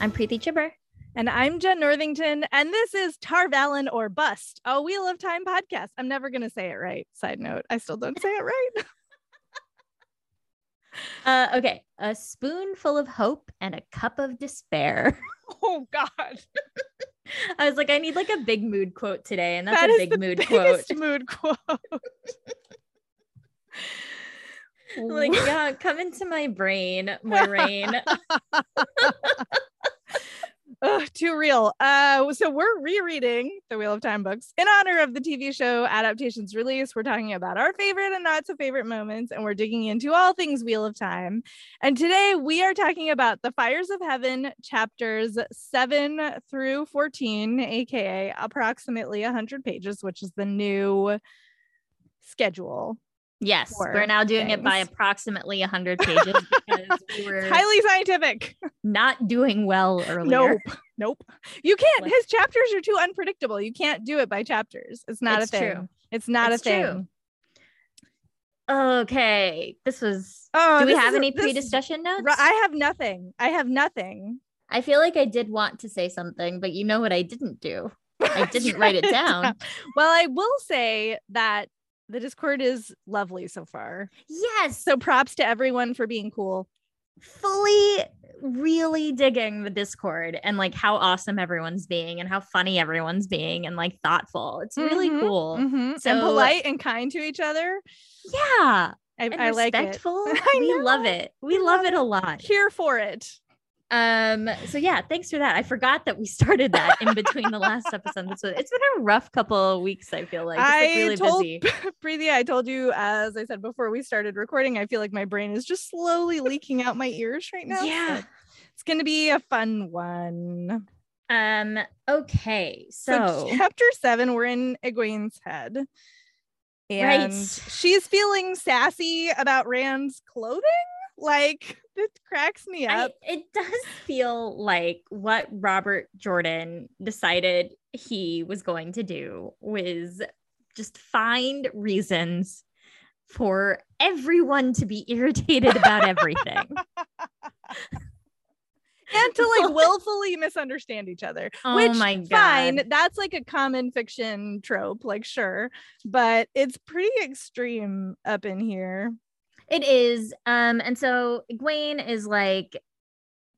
I'm Preeti Chibber. And I'm Jen Northington, and this is Tar Valon or Bust, a Wheel of Time podcast. I'm never going to say it right. Side note, I still don't say it right. uh, okay. A spoonful of hope and a cup of despair. Oh, God. I was like, I need like a big mood quote today, and that's that a big mood quote. Mood quote. like, yeah, come into my brain, Moiraine. Ugh, too real. Uh, so we're rereading the Wheel of Time books in honor of the TV show adaptation's release. We're talking about our favorite and not so favorite moments, and we're digging into all things Wheel of Time. And today we are talking about the Fires of Heaven chapters seven through 14, aka approximately 100 pages, which is the new schedule Yes, we're now doing things. it by approximately 100 pages because we were highly scientific. Not doing well earlier. Nope. Nope. You can't. His chapters are too unpredictable. You can't do it by chapters. It's not it's a thing. True. It's not it's a thing. True. Okay. This was oh, Do we have any pre-discussion notes? I have nothing. I have nothing. I feel like I did want to say something, but you know what I didn't do? I didn't write it down. Well, I will say that the Discord is lovely so far. Yes. So props to everyone for being cool. Fully really digging the Discord and like how awesome everyone's being and how funny everyone's being and like thoughtful. It's really mm-hmm, cool. Mm-hmm. So and polite and kind to each other. Yeah. I, I like it. we love it. We love it a lot. Here for it. Um, so yeah, thanks for that. I forgot that we started that in between the last episode. So it's been a rough couple of weeks, I feel like. It's I like really told busy. Preeti, I told you as I said before we started recording, I feel like my brain is just slowly leaking out my ears right now. Yeah. So it's gonna be a fun one. Um, okay, so, so chapter seven, we're in Egwene's head. And right. she's feeling sassy about Rand's clothing. Like it cracks me up. I, it does feel like what Robert Jordan decided he was going to do was just find reasons for everyone to be irritated about everything. and to like willfully misunderstand each other. Oh which, my god. Fine, that's like a common fiction trope, like sure, but it's pretty extreme up in here. It is. Um, and so Egwene is like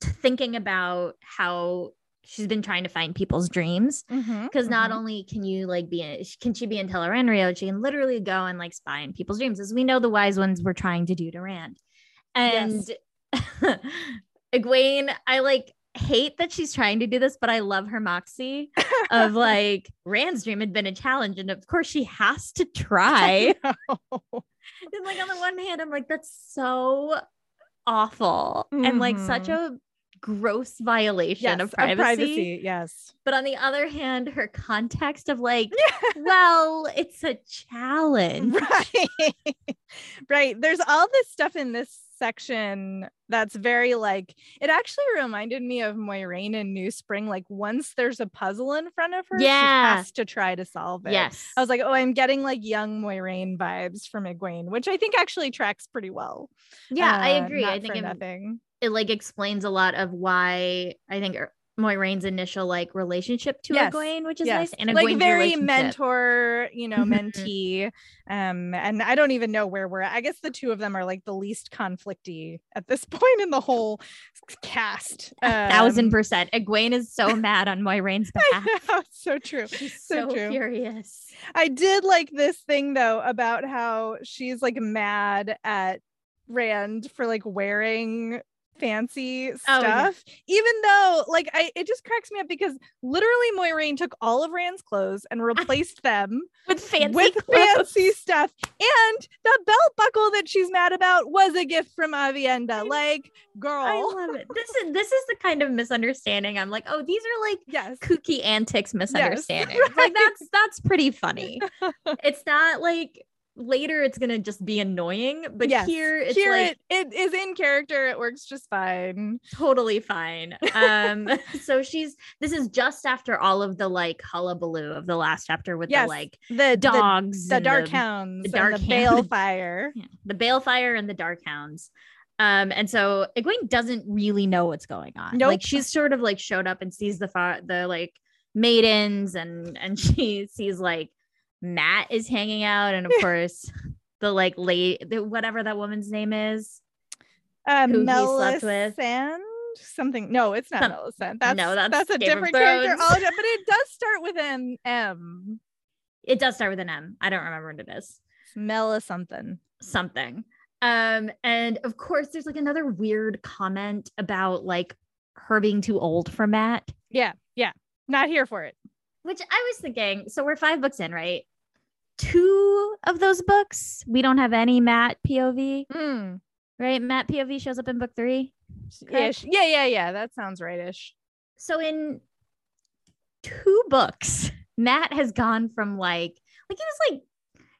thinking about how she's been trying to find people's dreams because mm-hmm, not mm-hmm. only can you like be in, can she be in Tel'aran'rhiod, she can literally go and like spy in people's dreams, as we know the wise ones were trying to do to Rand. And yes. Egwene, I like hate that she's trying to do this, but I love her moxie of like Rand's dream had been a challenge, and of course she has to try. and like on the one hand, I'm like, that's so awful mm-hmm. and like such mm-hmm. a gross violation yes, of privacy. privacy. Yes. But on the other hand, her context of like, well, it's a challenge. Right. right. There's all this stuff in this section that's very like it actually reminded me of Moiraine in New Spring. Like once there's a puzzle in front of her, yeah. she has to try to solve it. Yes. I was like, oh, I'm getting like young Moiraine vibes from Egwene, which I think actually tracks pretty well. Yeah, uh, I agree. I think it, nothing. it like explains a lot of why I think er, Moiraine's initial like relationship to yes. Egwene, which is yes. nice, and like very mentor, you know, mentee. um, and I don't even know where we're at. I guess the two of them are like the least conflicty at this point in the whole cast. Um, A thousand percent. Egwene is so mad on Moiraine's behalf. Know, so true. She's so, so true. furious. I did like this thing though about how she's like mad at Rand for like wearing fancy stuff. Oh, yeah. Even though, like, I it just cracks me up because literally Moiraine took all of Rand's clothes and ah. replaced them with fancy with clothes. fancy stuff. And the belt buckle that she's mad about was a gift from Aviendha. Like, girl, I love it. This is this is the kind of misunderstanding. I'm like, oh, these are like yes. kooky antics misunderstandings. Yes, right. Like that's that's pretty funny. it's not like later it's gonna just be annoying but yes. here it's here like it, it is in character it works just fine totally fine um so she's this is just after all of the like hullabaloo of the last chapter with yes, the like the dogs the, the dark the, hounds the dark the balefire yeah, the balefire and the dark hounds Um, and so Egwene doesn't really know what's going on. Nope. Like she's sort of like showed up and sees the fa- the like maidens and and she sees like Mat is hanging out and of course the like late the, whatever that woman's name is. Uh, Who he slept with. Something. No, it's not Melisande. That's, No, that's that's a Game different character. Yeah, but it does start with an M. It does start with an M. I don't remember what it is. Mela something. Something. Um, and of course there's like another weird comment about like her being too old for Mat. Yeah, yeah. Not here for it. which I was thinking. So we're five books in, right? Two of those books, we don't have any Mat POV, Mm. right? Mat POV shows up in book three. Correct? Ish. Yeah, yeah, yeah. That sounds right-ish. So in two books, Mat has gone from like, like he was like,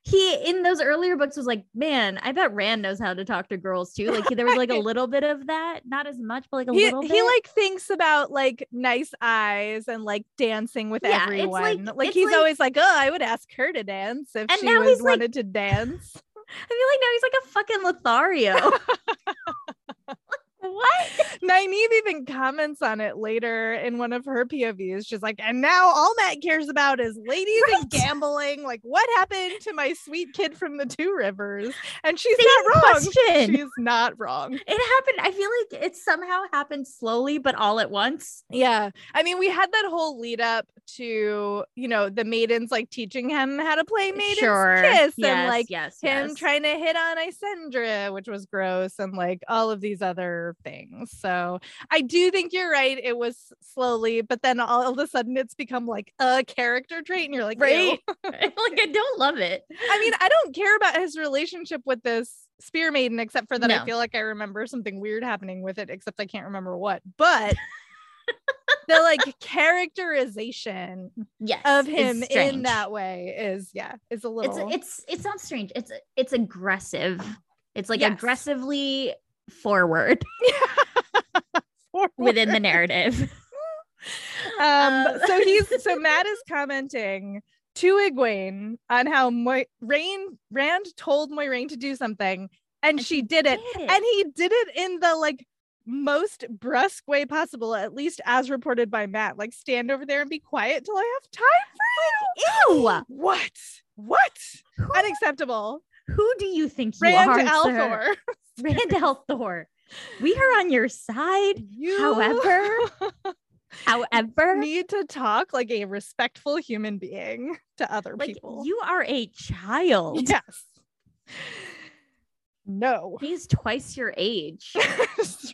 he in those earlier books was like, man, I bet Rand knows how to talk to girls too. Like there was like a little bit of that, not as much, but like a He, little bit. he like thinks about like nice eyes and like dancing with Yeah, everyone. like- Like, he's like- always like, "Oh, I would ask her to dance if she was he's, like- wanted to dance." I feel like now he's like a fucking Lothario. what? Nynaeve even comments on it later in one of her POVs. She's like, and now all Mat cares about is ladies and gambling. Like, what happened to my sweet kid from the Two Rivers? And she's Same not wrong. question. She's not wrong. It happened. I feel like it somehow happened slowly, but all at once. Yeah. I mean, we had that whole lead up to, you know, the maidens like teaching him how to play maiden's kiss Yes, and like yes, him yes. trying to hit on Isendre, which was gross, and like all of these other things. So I do think you're right. It was slowly, but then all of a sudden it's become like a character trait, and you're like, Right. Like I don't love it. I mean, I don't care about his relationship with this spear maiden, except for that No. I feel like I remember something weird happening with it, except I can't remember what. But the like characterization Yes, of him in that way is yeah, is a It's little it's it's not strange. It's it's aggressive. It's like Yes. aggressively forward within the narrative. um Uh, so he's so Mat is commenting to Egwene on how Moy- Rain Rand told Moiraine to do something and, And she did it Did it. and he did it in the like most brusque way possible at least as reported by Mat like stand over there and be quiet till I have time for you Ew. what what Who, unacceptable who do you think you Rand are, sir? Althor Thor, We are on your side. you However, However, need to talk like a respectful human being to other like people you are a child. yes no He's twice your age.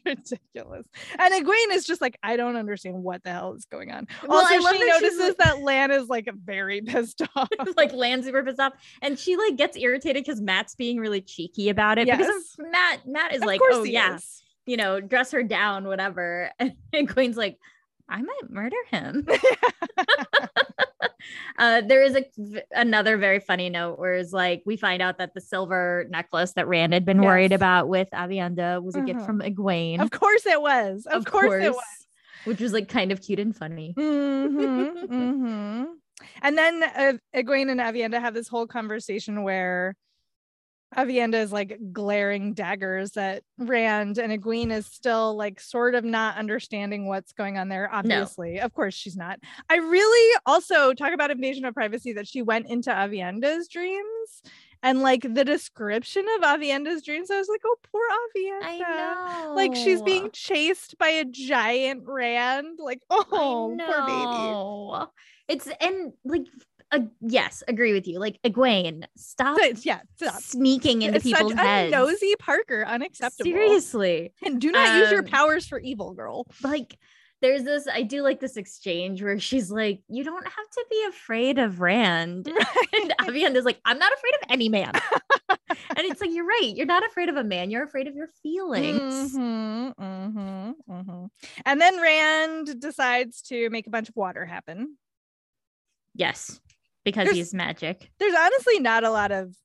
ridiculous. And Egwene is just like, I don't understand what the hell is going on. Well, also, she that notices like- that Lan is like very pissed off. like Lan's super pissed off, and she like gets irritated because Mat's being really cheeky about it. Because Yes. of Mat, Mat is Of like, oh yes, yeah, you know, dress her down, whatever. And Egwene's like, I might murder him. uh, there is a another very funny note where it's like we find out that the silver necklace that Rand had been worried about with Aviendha was a gift Uh-huh. from Egwene. Of course it was. Of, course, it was. which was like kind of cute and funny. Mhm, mhm. And then uh, Egwene and Aviendha have this whole conversation where Aviendha is like glaring daggers at Rand, and Egwene is still like sort of not understanding what's going on there. Obviously, of course, she's not. I really also talk about invasion of privacy that she went into Aviendha's dreams. And like the description of Aviendha's dreams, I was like, oh, poor Aviendha. I know. Like she's being chased by a giant rand. Like, oh, poor baby. It's and like uh, yes, agree with you. Like Egwene, stop So yeah, stop. sneaking into It's people's such heads. a nosy Parker, unacceptable. Seriously, And do not use your Um, powers for evil, girl. like there's this. I do like this exchange where she's like, "You don't have to be afraid of Rand," and Aviendha's like, "I'm not afraid of any man." and it's like you're right. You're not afraid of a man. You're afraid of your feelings. Mhm, mhm, mhm. And then Rand decides to make a bunch of water happen. Yes, because There's- he's magic. There's honestly not a lot of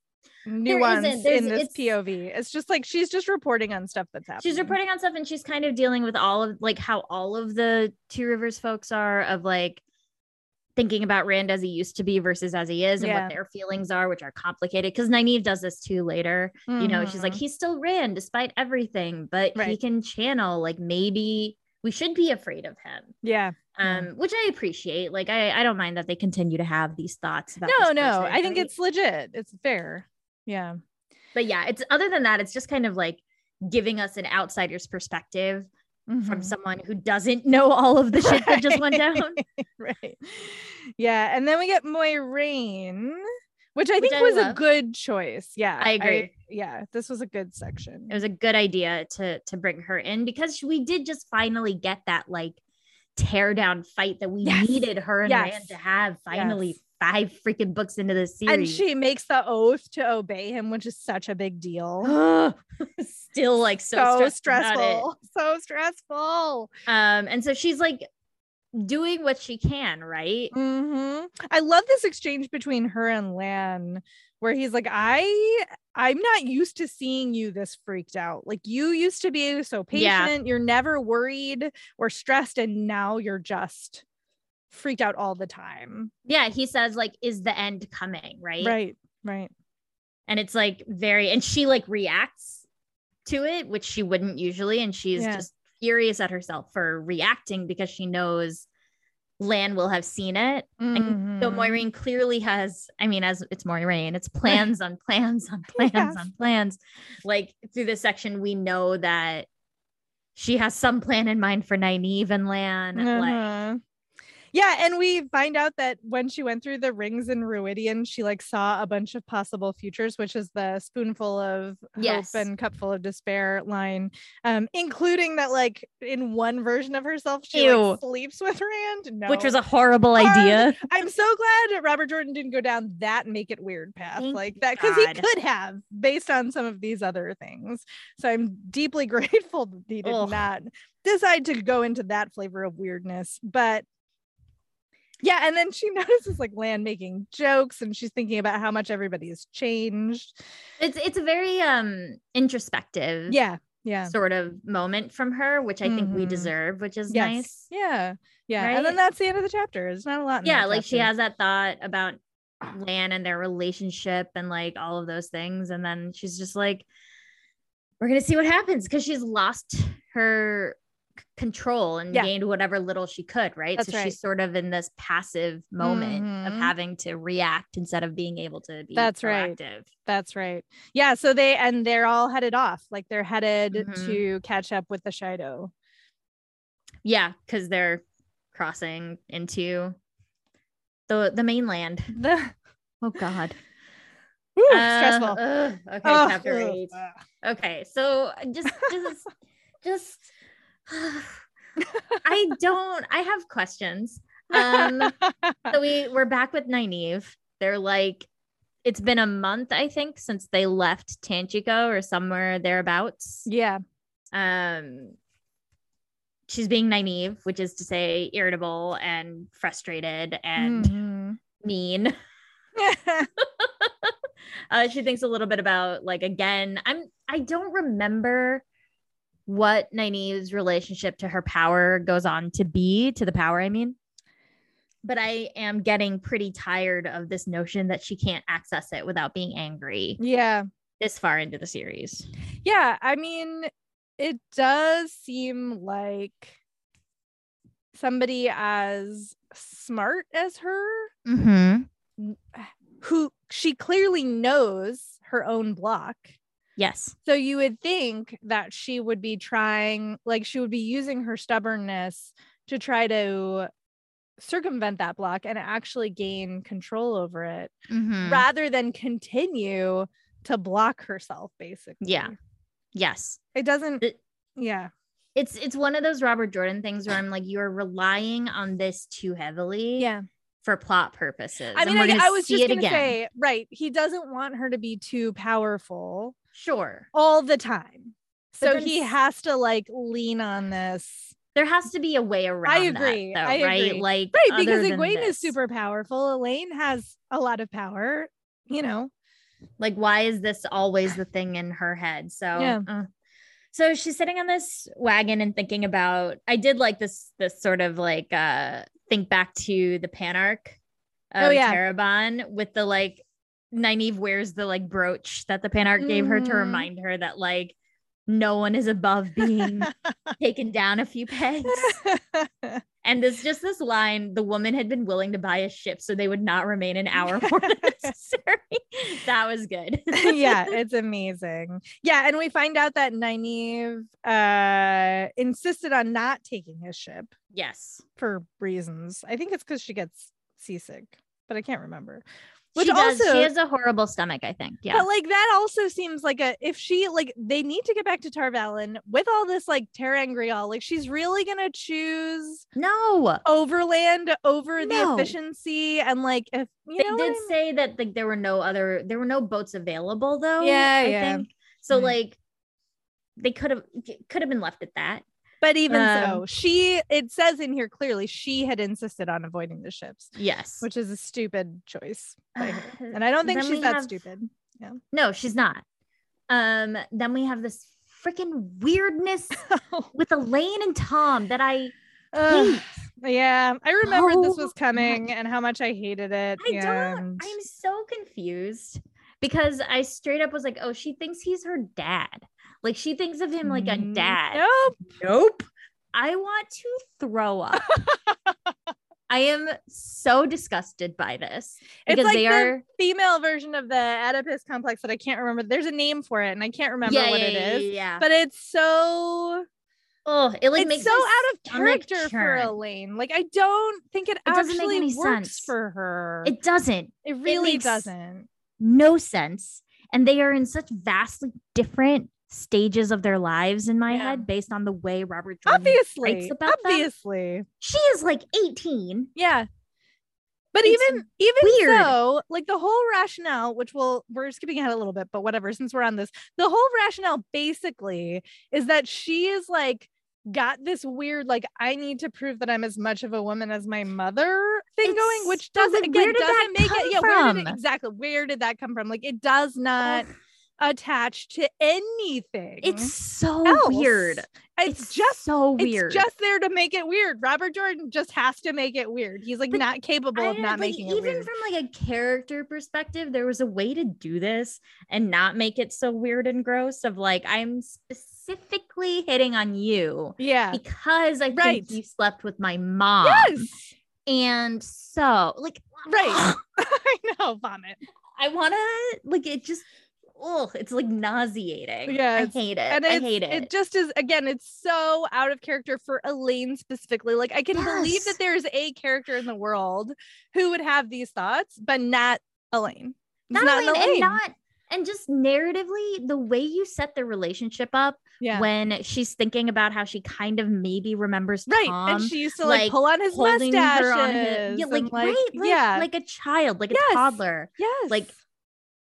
nuance. In this it's- POV. It's just like she's just reporting on stuff that's happening. she's reporting on stuff and she's kind of dealing with all of like how all of the two rivers folks are of like thinking about Rand as he used to be versus as he is and Yeah. what their feelings are, which are complicated. Because Nynaeve does this too later. You know, she's like, Mhm. he's still Rand despite everything, but he can channel, like, maybe we should be afraid of him. yeah. Um, which I appreciate. Like, I, I don't mind that they continue to have these thoughts about No, this no. person, I think right? it's legit. It's fair. Yeah. but yeah, it's other than that, it's just kind of like giving us an outsider's perspective from Mhm. someone who doesn't know all of the shit that just went down. right. Yeah. And then we get Moiraine, which I Which think I was a good choice. Yeah. I agree. yeah. This was a good section. it was a good idea to to bring her in because we did just finally get that like tear down fight that we Yes. needed her and Yes. Rand to have finally Yes. five freaking books into the series. and she makes the oath to obey him, which is such a big deal. still like so, so stressful. So stressful. Um, and so she's like doing what she can, right? hmm I love this exchange between her and Lan, where he's like, I I'm not used to seeing you this freaked out. Like you used to be so Yeah. patient, you're never worried or stressed, and now you're just freaked out all the time. Yeah, he says like, "Is the end coming?" Right? Right, right. And it's like very, and she like reacts to it, which she wouldn't usually, and she's Yeah. just furious at herself for reacting because she knows Lan will have seen it. And so. Moiraine clearly has, I mean, as it's Moiraine, it's plans on plans on plans Yes. on plans. Like through this section, we know that she has some plan in mind for Nynaeve and Lan. Like, Uh-huh. Yeah, and we find out that when she went through the rings in Rhuidean, she like saw a bunch of possible futures, which is the spoonful of Yes. hope and cupful of despair line, um, including that like in one version of herself she like, sleeps with Rand. No, which was a horrible idea. I'm so glad Robert Jordan didn't go down that make it weird path Thank like that because he could have based on some of these other things. So I'm deeply grateful that he did Ugh. not decide to go into that flavor of weirdness. But yeah, and then she notices like Lan making jokes and she's thinking about how much everybody has changed. It's it's a very um introspective Yeah, yeah. sort of moment from her, which I think we Mhm. deserve, which is Yes. nice. Yeah. Yeah. And then that's the end of the chapter. It's not a lot. Yeah, like she has that thought about Lan and their relationship and like all of those things. And then she's just like, we're gonna see what happens because she's lost her control and Yeah. gained whatever little she could, right? That's so right. she's sort of in this passive moment of Mhm. having to react instead of being able to be That's right. That's right. Yeah. So they and they're all headed off. Like they're headed Mhm. to catch up with the Shaido. Yeah, because they're crossing into the the mainland. The Oh God. Woo, Uh, stressful. ugh, okay, Ugh, chapter ugh, eight. Okay, so just just just I don't I have questions. Um so we we're back with Nynaeve. They're like it's been a month, I think, since they left Tanchico or somewhere thereabouts. yeah. Um she's being Nynaeve, which is to say irritable and frustrated and Mhm. mean. uh, she thinks a little bit about like again i'm i don't remember what Nynaeve's relationship to her power goes on to be to the power i mean but i am getting pretty tired of this notion that she can't access it without being angry yeah. this far into the series Yeah. I mean, it does seem like somebody as smart as her mm-hmm. who she clearly knows her own block. Yes So you would think that she would be trying, like, she would be using her stubbornness to try to circumvent that block and actually gain control over it Mhm. rather than continue to block herself, basically. Yeah. yes It doesn't, It- yeah. it's it's one of those robert jordan things where i'm like you're relying on this too heavily Yeah. for plot purposes I mean, I, I was just going to again. say, right. He doesn't want her to be too powerful sure all the time. But So he has to like lean on this. there has to be a way around I agree, that, though, I right agree. like Right. Because Egwene is super powerful. Elayne has a lot of power, you know. like why is this always the thing in her head so Yeah. uh. so she's sitting on this wagon and thinking about i did like this this sort of like uh think back to the Panarch of Oh, yeah. Tarabon with the like Nynaeve wears the like brooch that the Panarch gave her to Mhm. remind her that like no one is above being taken down a few pegs. And there's just this line the woman had been willing to buy a ship so they would not remain an hour more than necessary. That was good. yeah, it's amazing. Yeah, and we find out that Nynaeve uh insisted on not taking his ship yes. for reasons. I think it's because she gets seasick, but I can't remember. Which she does. also- she has a horrible stomach, I think. Yeah. But like that also seems like a if she like they need to get back to Tar Valon with all this like ter'angreal, like she's really gonna choose no. overland over the efficiency and like if you they did I say that like there were no other there were no boats available though. Yeah, I yeah. think. So Right. like they could have could have been left at that. But even Um, so, she it says in here clearly she had insisted on avoiding the ships, Yes. which is a stupid choice. And I don't think she's that have- stupid. No, she's not. Um, then we have this freaking weirdness with Elayne and Tom that I Ugh. hate. yeah, I remembered this was coming and how much I hated it. I don't. I'm so confused because I straight up was like, oh, she thinks he's her dad. Like she thinks of him like a Mm, dad. Nope. Nope. I want to throw up. I am so disgusted by this It's because like they the are female version of the Oedipus complex that I can't remember. There's a name for it, and I can't remember yeah, what yeah, it yeah, is. yeah, yeah. But it's so oh, it like it's makes so out of character for. Elayne. Like I don't think it, It doesn't make actually any works sense. for her. It doesn't. it really makes- doesn't. no sense. And they are in such vastly different stages of their lives in my Yeah. head based on the way Robert Jordan Obviously, writes about them. obviously, She is like 18. yeah. But It's even even weird. so, like the whole rationale, which we'll we're skipping ahead a little bit, but whatever. Since we're on this, the whole rationale basically is that she is like got this weird like I need to prove that I'm as much of a woman as my mother thing It's- going, which doesn't again where did that doesn't make it. Yeah, where did it exactly? Where did that come from? Like it does not Ugh, attach to anything. it's so else. weird. it's, just so it's weird. just there to make it weird. Robert Jordan just has to make it weird. He's like But not capable of not making it even from like a character perspective, there was a way to do this and not make it so weird and gross. Of like, I'm specifically hitting on you yeah. because I think Right. you slept with my mom. Yes. And so, like, Right. I know, vomit. I want to, like, it just, oh, it's like nauseating. Yeah, I hate it. And I hate it. it just is again, it's so out of character for Elayne specifically. Like I can believe that there's a character in the world who would have these thoughts, but not Elayne. It's not, an Elayne, and not, and just narratively, the way you set the relationship up yeah. when she's thinking about how she kind of maybe remembers right. Tom and she used to like, like, pull on his holding mustaches. her on his, yeah, like, and, right, like, yeah. like a child, like a toddler. yes. like,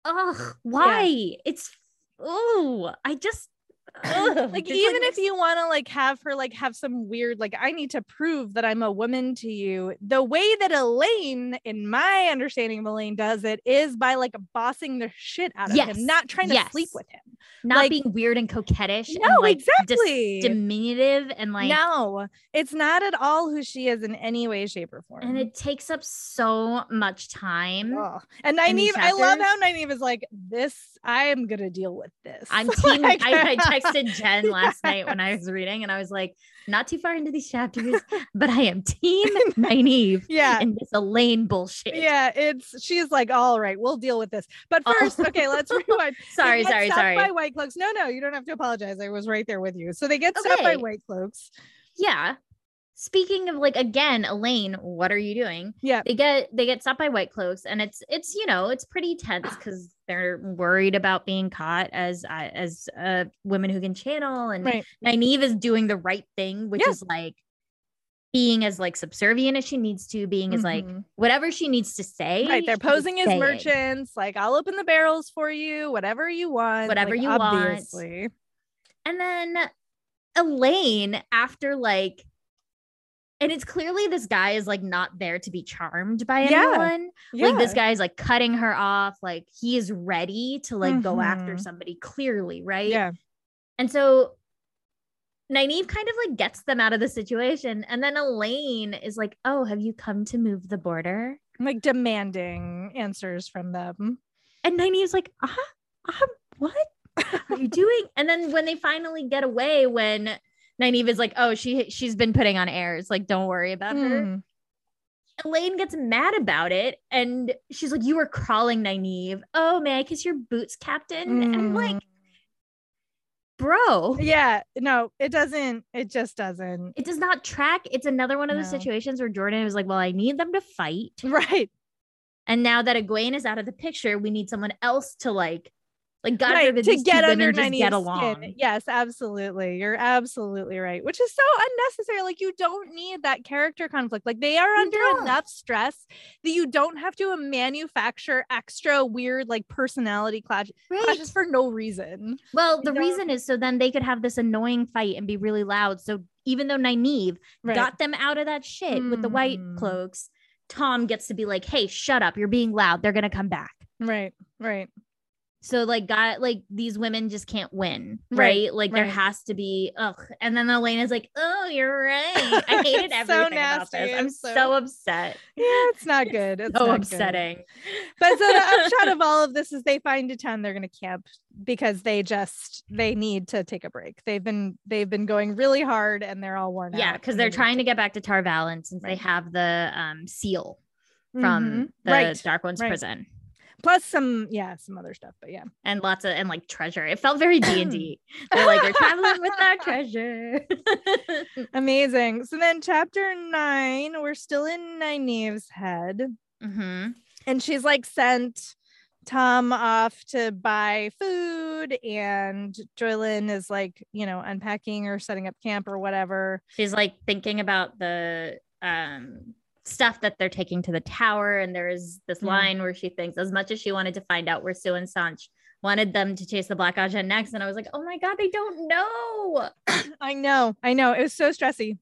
Ugh, why? It's oh, I just like even if you want to like have her like have some weird like i need to prove that i'm a woman to you the way that elayne in my understanding of elayne does it is by like bossing the shit out of Yes, him not trying to yes. sleep with him not like- being weird and coquettish, No, and, like, dis- exactly. diminutive and like no it's not at all who she is in any way shape or form and it takes up so much time. Ugh. and Nynaeve, I love how Nynaeve is like, this, I am gonna deal with this. I'm team. Like- I, I texted Jen last night when I was reading, and I was like, not too far into these chapters, but I am team Nynaeve yeah. in this Elayne bullshit. Yeah, it's she's like, all right, we'll deal with this. But Oh. first, okay, let's rewind. Sorry, sorry, sorry. By White Cloaks. No, no, you don't have to apologize. I was right there with you. So they get stopped by White Cloaks. yeah. Speaking of like again, Elayne, what are you doing? Yeah. They get they get stopped by white cloaks, and it's it's you know it's pretty tense because they're worried about being caught as uh, as uh, women who can channel, and Right. Nynaeve is doing the right thing, which Yeah. is like being as like subservient as she needs to, being as like Mhm. whatever she needs to say. Right. They're posing as merchants. Like, I'll open the barrels for you, whatever you want. Whatever like, you want. And then Elayne, after like, and it's clearly this guy is like not there to be charmed by anyone. Yeah. Like this guy is like cutting her off. Like he is ready to like go after Mhm. somebody clearly, right? Yeah. And so Nynaeve kind of like gets them out of the situation. And then Elayne is like, Oh, have you come to move the border? Like demanding answers from them. And Nynaeve's like, uh-huh, uh what are you doing? And then when they finally get away, when Nynaeve is like, Oh, she she's been putting on airs, like, don't worry about mm. her. Hmm. Elayne gets mad about it and she's like, You were crawling, Nynaeve. Oh, may I kiss your boots, Captain? Mm. And I'm like, hmm bro. Yeah, no, it doesn't. It just doesn't. It does not track. It's another one of no. those situations where Jordan was like, well, I need them to fight. Right. And now that Egwene is out of the picture, we need someone else to like like God right, forbid to get under just get along. Skin. Yes, absolutely. You're absolutely right. Which is so unnecessary. Like you don't need that character conflict. Like they are you under don't. enough stress that you don't have to manufacture extra weird like personality clash right. clashes for no reason. Well, the reason is so then they could have this annoying fight and be really loud. So even though Nynaeve right. got them out of that shit mm. with the white hmm. cloaks, Tom gets to be like, "Hey, shut up! You're being loud. They're gonna come back." Right. Right. So like got like these women just can't win, right? right like right. there has to be ugh. And then Elena's like, oh, you're right. I hated everything so about this. I'm so... so... upset. Yeah, it's not good. It's so upsetting. Good. But so the upshot of all of this is they find a town they're gonna camp because they just they need to take a break. They've been they've been going really hard and they're all worn yeah, out. Yeah, because they're trying to get back to Tar Valon since right. they have the um seal from mm-hmm. the. Dark One's prison plus some yeah some other stuff but yeah. And lots of and like treasure. It felt very d&d they're like we're traveling with our treasure. Amazing. So then chapter nine we're still in nynaeve's head. Mm-hmm. and she's like sent tom off to buy food and juilin is like you know unpacking or setting up camp or whatever. She's like thinking about the um stuff that they're taking to the tower. And there is this mm. line where she thinks, as much as she wanted to find out where Siuan Sanche wanted them to chase the Black Ajah next. And I was like, oh my God, they don't know. I know. I know. It was so stressy.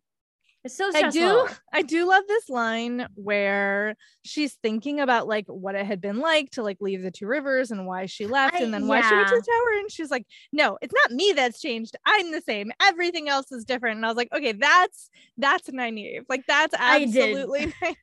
It's so stressful. I do I do love this line where she's thinking about like what it had been like to like leave the two rivers and why she left I, and then yeah. why she went to the tower. And she's like no it's not me that's changed. I'm the same. Everything else is different. And I was like okay that's that's Nynaeve like that's absolutely I,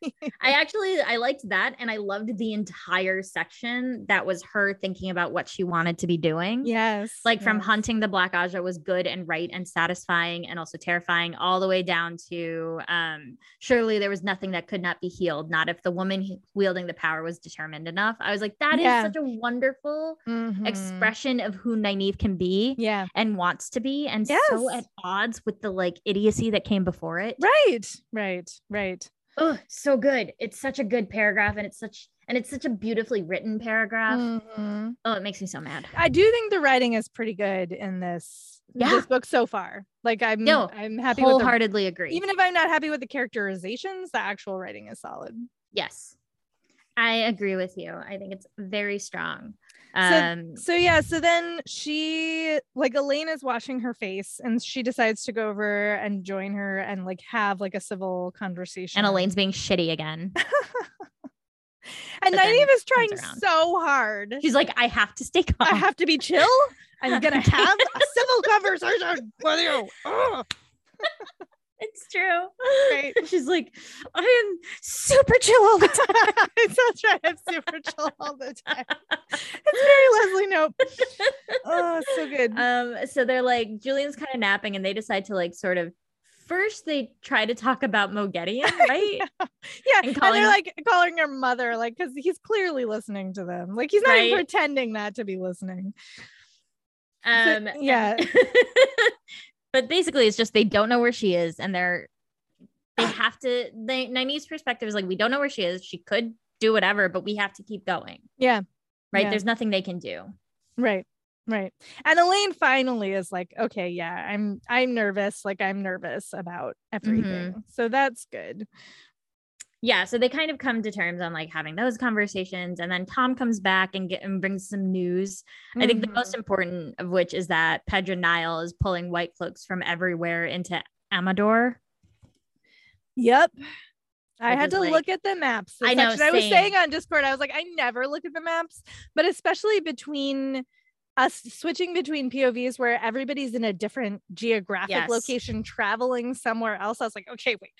I actually I liked that and I loved the entire section that was her thinking about what she wanted to be doing. Yes like yes. from hunting the Black Ajah was good and right and satisfying and also terrifying all the way down to um, surely there was nothing that could not be healed, not if the woman wielding the power was determined enough. I was like, that yeah. is such a wonderful mm-hmm. expression of who Nynaeve can be yeah. and wants to be, and yes. so at odds with the like idiocy that came before it. Right, right, right. Oh, so good. It's such a good paragraph, and it's such and it's such a beautifully written paragraph. Mm-hmm. Oh, it makes me so mad. I do think the writing is pretty good in this yeah. this book so far. Like I'm no, I'm happy wholeheartedly agree. Even if I'm not happy with the characterizations, the actual writing is solid. Yes. I agree with you. I think it's very strong. Um, so, so yeah, so then she like Elayne is washing her face and she decides to go over and join her and like have like a civil conversation. And Elayne's being shitty again. and Nynaeve is trying so hard. She's like, I have to stay calm. I have to be chill. I'm gonna have a civil conversation with you. It's true. Right. She's like, I am super chill all the time. I'm so trying to super chill all the time. It's very Leslie Knope. Oh, so good. Um, so they're like, Juilin's kind of napping, and they decide to like sort of first they try to talk about Moghedien, right? yeah, yeah. And, calling... and, they're like calling her mother, like because he's clearly listening to them. Like he's not right? even pretending not to be listening. Um, so, yeah. but basically, it's just they don't know where she is, and they're they have to. The Nynaeve's perspective is like we don't know where she is. She could do whatever, but we have to keep going. Yeah. Right. Yeah. There's nothing they can do. Right. Right. And Elayne finally is like, okay, yeah, I'm I'm nervous. Like I'm nervous about everything. Mm-hmm. So that's good yeah so they kind of come to terms on like having those conversations and then tom comes back and get and brings some news mm-hmm. i think the most mm-hmm. important of which is that pedron niall is pulling white cloaks from everywhere into amador yep I had to like, look at the maps. I know. I was saying on Discord, I was like, I never look at the maps, but especially between us switching between povs where everybody's in a different geographic Yes. location traveling somewhere else i was like okay wait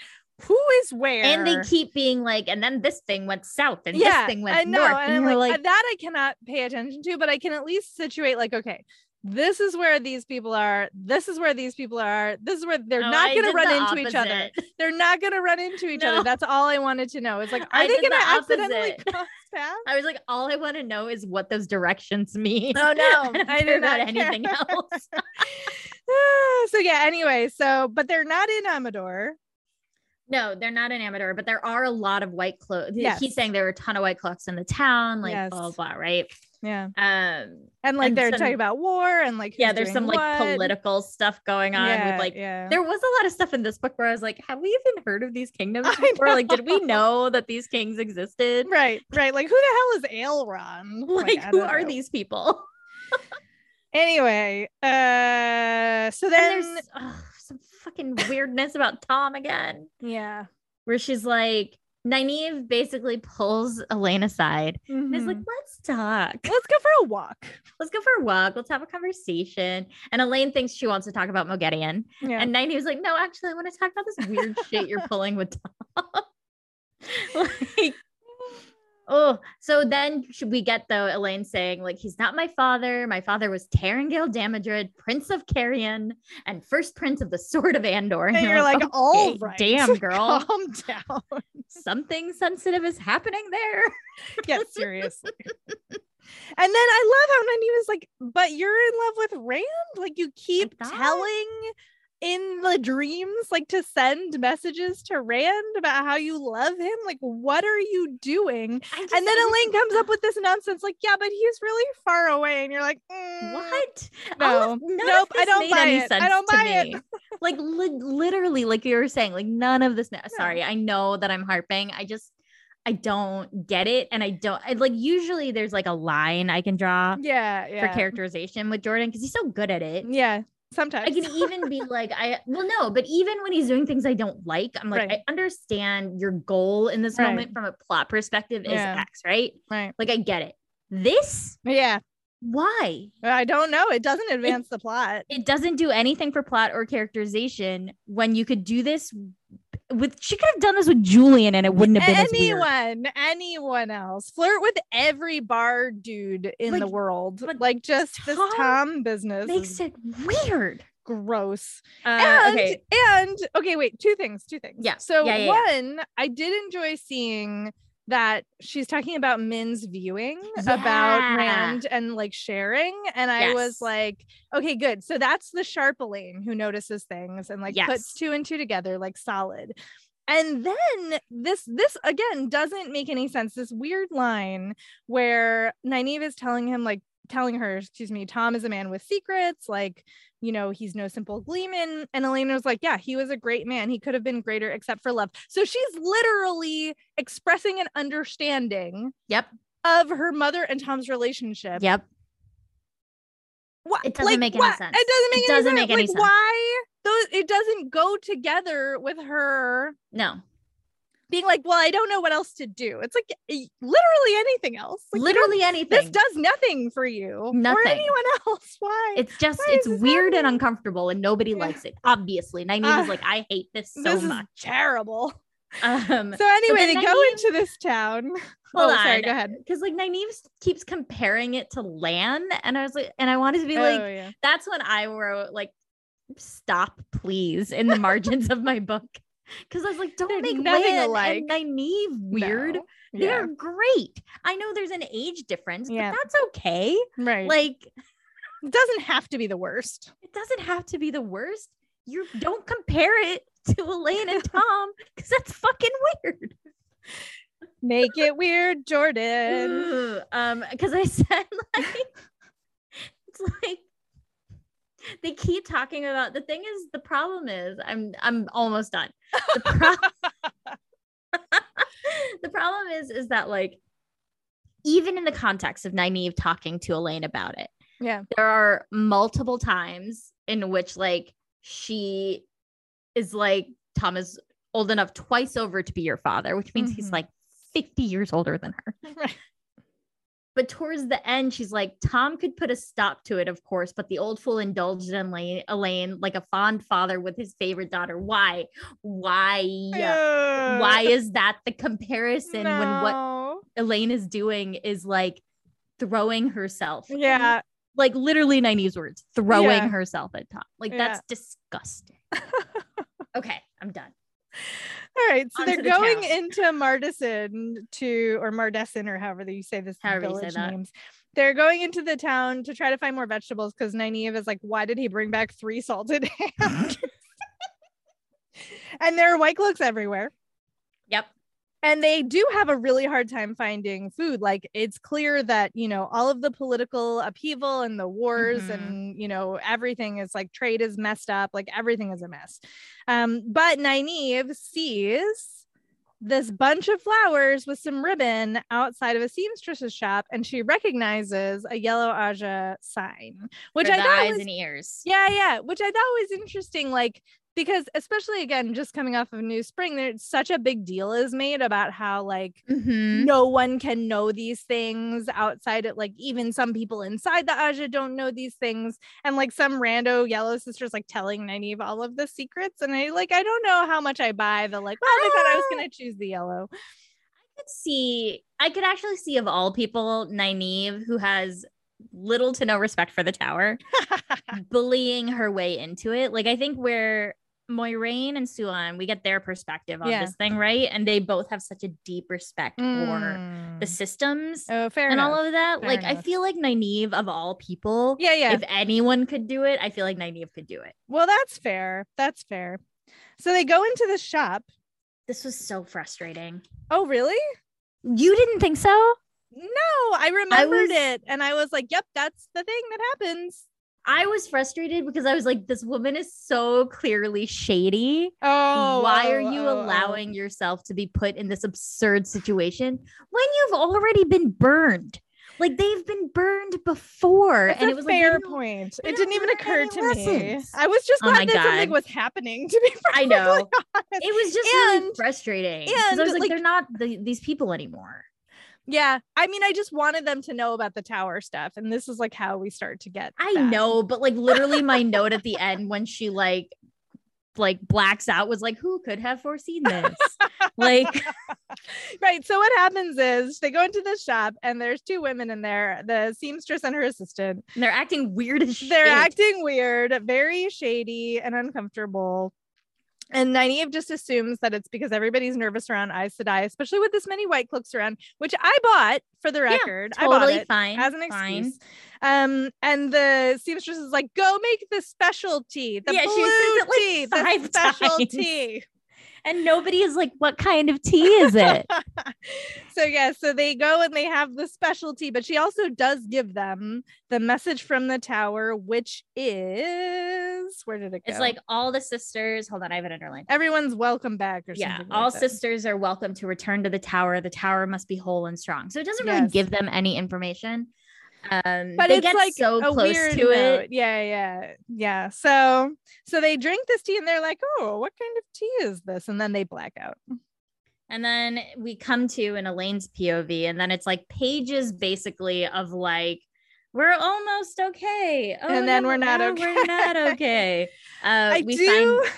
who is where And they keep being like, and then this thing went south and yeah, this thing went I know, north. and And I'm like, like, that I cannot pay attention to, but I can at least situate like, okay, this is where these people are. This is where these people are. This is where they're "Oh, not going to run into each other. They're not going to run into each No. other. That's all I wanted to know. It's like, are I they going to accidentally cross paths? I was like, all I want to know is what those directions mean. Oh, no, I don't care did about care. anything else. so yeah. Anyway, so but they're not in Amador. No, they're not in Amador, but there are a lot of white clothes. Yes. He's saying there are a ton of white cloaks in the town, like Yes. blah, blah, blah, right? Yeah, Um, and like And they're some- talking about war and like yeah, there's some like political stuff going on yeah, with like yeah. there was a lot of stuff in this book where I was like, have we even heard of these kingdoms before? Like, did we know. that these kings existed? Right, right. Like, who the hell is Ailron? Like, I who are know. these people? Anyway, uh, so then there's ugh, some fucking weirdness about Tom again, yeah, where she's like, Nynaeve basically pulls Elayne aside and is like, Mhm. let's talk. let's go for a walk. Let's go for a walk. Let's have a conversation. And Elayne thinks she wants to talk about Moghedien. Yeah, And Nynaeve's like, no, actually, I want to talk about this weird shit you're pulling with Tom. like, oh, so then should we get though Elayne saying, like, he's not my father. My father was Taringail Damodred, Prince of Cairhien, and first prince of the Sword of Andor. and you're like, "Okay, all right, damn girl, calm down. something sensitive is happening there. yeah, seriously. And then I love how is like, but you're in love with Rand. Like you keep telling in the dreams, like to send messages to Rand about how you love him. Like, what are you doing? And then Elayne comes up with this nonsense, like, yeah, but he's really far away. And you're like, mm, What? No. Of- Nope, I don't buy any it. I sense don't to buy it. like li- literally, like you were saying, like none of this. Sorry, I know that I'm harping. I just I don't get it, and I don't I, like. Usually, there's like a line I can draw Yeah, yeah. for characterization with Jordan because he's so good at it. Yeah, sometimes. I can even be like, I well, no, but even when he's doing things I don't like, I'm like, Right. I understand your goal in this Right. moment from a plot perspective is Yeah. X, right? right. Like I get it. This, Yeah. Why? I don't know. It doesn't advance the plot. it doesn't do anything for plot or characterization when you could do this with she could have done this with Juilin and it wouldn't have been as weird. anyone, anyone else. Flirt with every bar dude in the world. Like just this Tom Tom business Makes it weird. gross. Uh, and okay. and okay, wait, two things, two things. Yeah, So yeah, yeah, one, I did enjoy seeing that she's talking about Min's viewing about Yeah. Rand and like sharing. And I was like, okay, good. So that's the sharp Elayne who notices things and like Yes. puts two and two together, like solid. And then this this again doesn't make any sense. This weird line where Nynaeve is telling him like telling her, excuse me, Tom is a man with secrets, like, you know, he's no simple gleeman. And Elena was like, yeah, he was a great man. He could have been greater except for love. So she's literally expressing an understanding Yep. of her mother and Tom's relationship. Yep. What? It doesn't make any what? sense. It doesn't make It any doesn't sense. make any like, sense. Why? Those it doesn't go together with her No. Being like, well, I don't know what else to do. It's like eh, literally anything else. Like, Literally anything. this does nothing for you or Nothing. anyone else. Why? it's just why it's weird and uncomfortable and nobody Yeah. likes it. Obviously. Nynaeve Ah, is like, I hate this so this much. is terrible. Um So anyway, they then go into this town. Hold oh, sorry, go ahead. because like Nynaeve keeps comparing it to Lan, and I was like, and I wanted to be oh, like, yeah. that's when I wrote like, stop, please, in the margins of my book. Because I was like, don't They're make nothing Lan alike. and Nynaeve weird. No. They're great. I know there's an age difference, Yeah. but that's okay. Right. Like, it doesn't have to be the worst. it doesn't have to be the worst. You don't compare it to Elayne and Tom because that's fucking weird. Make it weird, Jordan. Ugh, um because i said like it's like they keep talking about the thing is the problem is i'm i'm almost done the, pro- the problem is is that like even in the context of Nynaeve talking to Elayne about it yeah. there are multiple times in which like she is like Tom is old enough twice over to be your father, which means he's Mhm. like 50 years older than her. Right. But towards the end, she's like, Tom could put a stop to it, of course, but the old fool indulged in Elayne, Elayne like a fond father with his favorite daughter. Why? Why? Uh, Why is that the comparison when what. Elayne is doing is like throwing herself? Yeah. Like literally Nynaeve's words, throwing Yeah. herself at Tom. Like Yeah. that's disgusting. okay, I'm done. All right. So they're the going into Mardison to, or Mardesson, or however you say this However you say village that. names. They're going into the town to try to find more vegetables because Nynaeve is like, why did he bring back three salted hams? and there are white cloaks everywhere. Yep. And they do have a really hard time finding food like it's clear that you know all of the political upheaval and the wars Mhm. and you know everything is like trade is messed up like everything is a mess um but Nynaeve sees this bunch of flowers with some ribbon outside of a seamstress's shop and she recognizes a yellow Ajah sign which For i thought eyes was and ears. yeah, yeah, which I thought was interesting. Like, because especially again, just coming off of New Spring, there's such a big deal is made about how like Mhm. no one can know these things outside it. Like, even some people inside the Ajah don't know these things. And like some rando yellow sisters like telling Nynaeve all of the secrets. And I like, I don't know how much I buy the like, well, they thought I was Ah. gonna choose the yellow. I could see I could actually see of all people Nynaeve who has little to no respect for the tower bullying her way into it. Like I think where Moiraine and Siuan, we get their perspective on Yeah. this thing, right? And they both have such a deep respect for Mm. the systems Oh, fair and enough. all of that. Fair like I feel like Nynaeve of all people, yeah, yeah. if anyone could do it, I feel like Nynaeve could do it. well, that's fair. That's fair. So they go into the shop. This was so frustrating. Oh, really? You didn't think so? No, I remembered was- it. And I was like, yep, that's the thing that happens. I was frustrated because I was like, this woman is so clearly shady. Oh, Why oh, are you oh, oh. allowing yourself to be put in this absurd situation when you've already been burned? Like they've been burned before, That's and it was fair don't- point. It didn't even occur to me. I was just Oh glad that something God. was happening. To be I know. honest. It was just really frustrating. And- I was like, like- they're not the, these people anymore. Yeah, I mean, I just wanted them to know about the tower stuff, and this is like how we start to get. I that. know, but like literally, my note at the end when she like like blacks out was like, who could have foreseen this? like, right. So what happens is they go into the shop, and there's two women in there, the seamstress and her assistant. And they're acting weird as shit. They're acting weird, very shady and uncomfortable. And Nynaeve just assumes that it's because everybody's nervous around Aes Sedai, especially with this many white cloaks around, which I bought for the record. I bought totally it fine as an fine. excuse. Um, and the seamstress is like, "Go make the specialty, the Yeah, she says it, like, tea, the specialty." And nobody is like, what kind of tea is it? so yeah, so they go and they have the specialty, but she also does give them the message from the tower, which is where did it go? it's like all the sisters. Hold on, I have it underlined. everyone's welcome back or Yeah, something. all like sisters are welcome to return to the tower. The tower must be whole and strong. So it doesn't really Yes. give them any information. Um, But they it's get like so close to note. it. Yeah, yeah, yeah. So so they drink this tea and they're like, oh, what kind of tea is this? And then they black out. And then we come to in Elayne's POV, and then it's like pages basically of like, we're almost okay. Oh, And then no, we're not okay. We're not okay. Uh, I we do. find.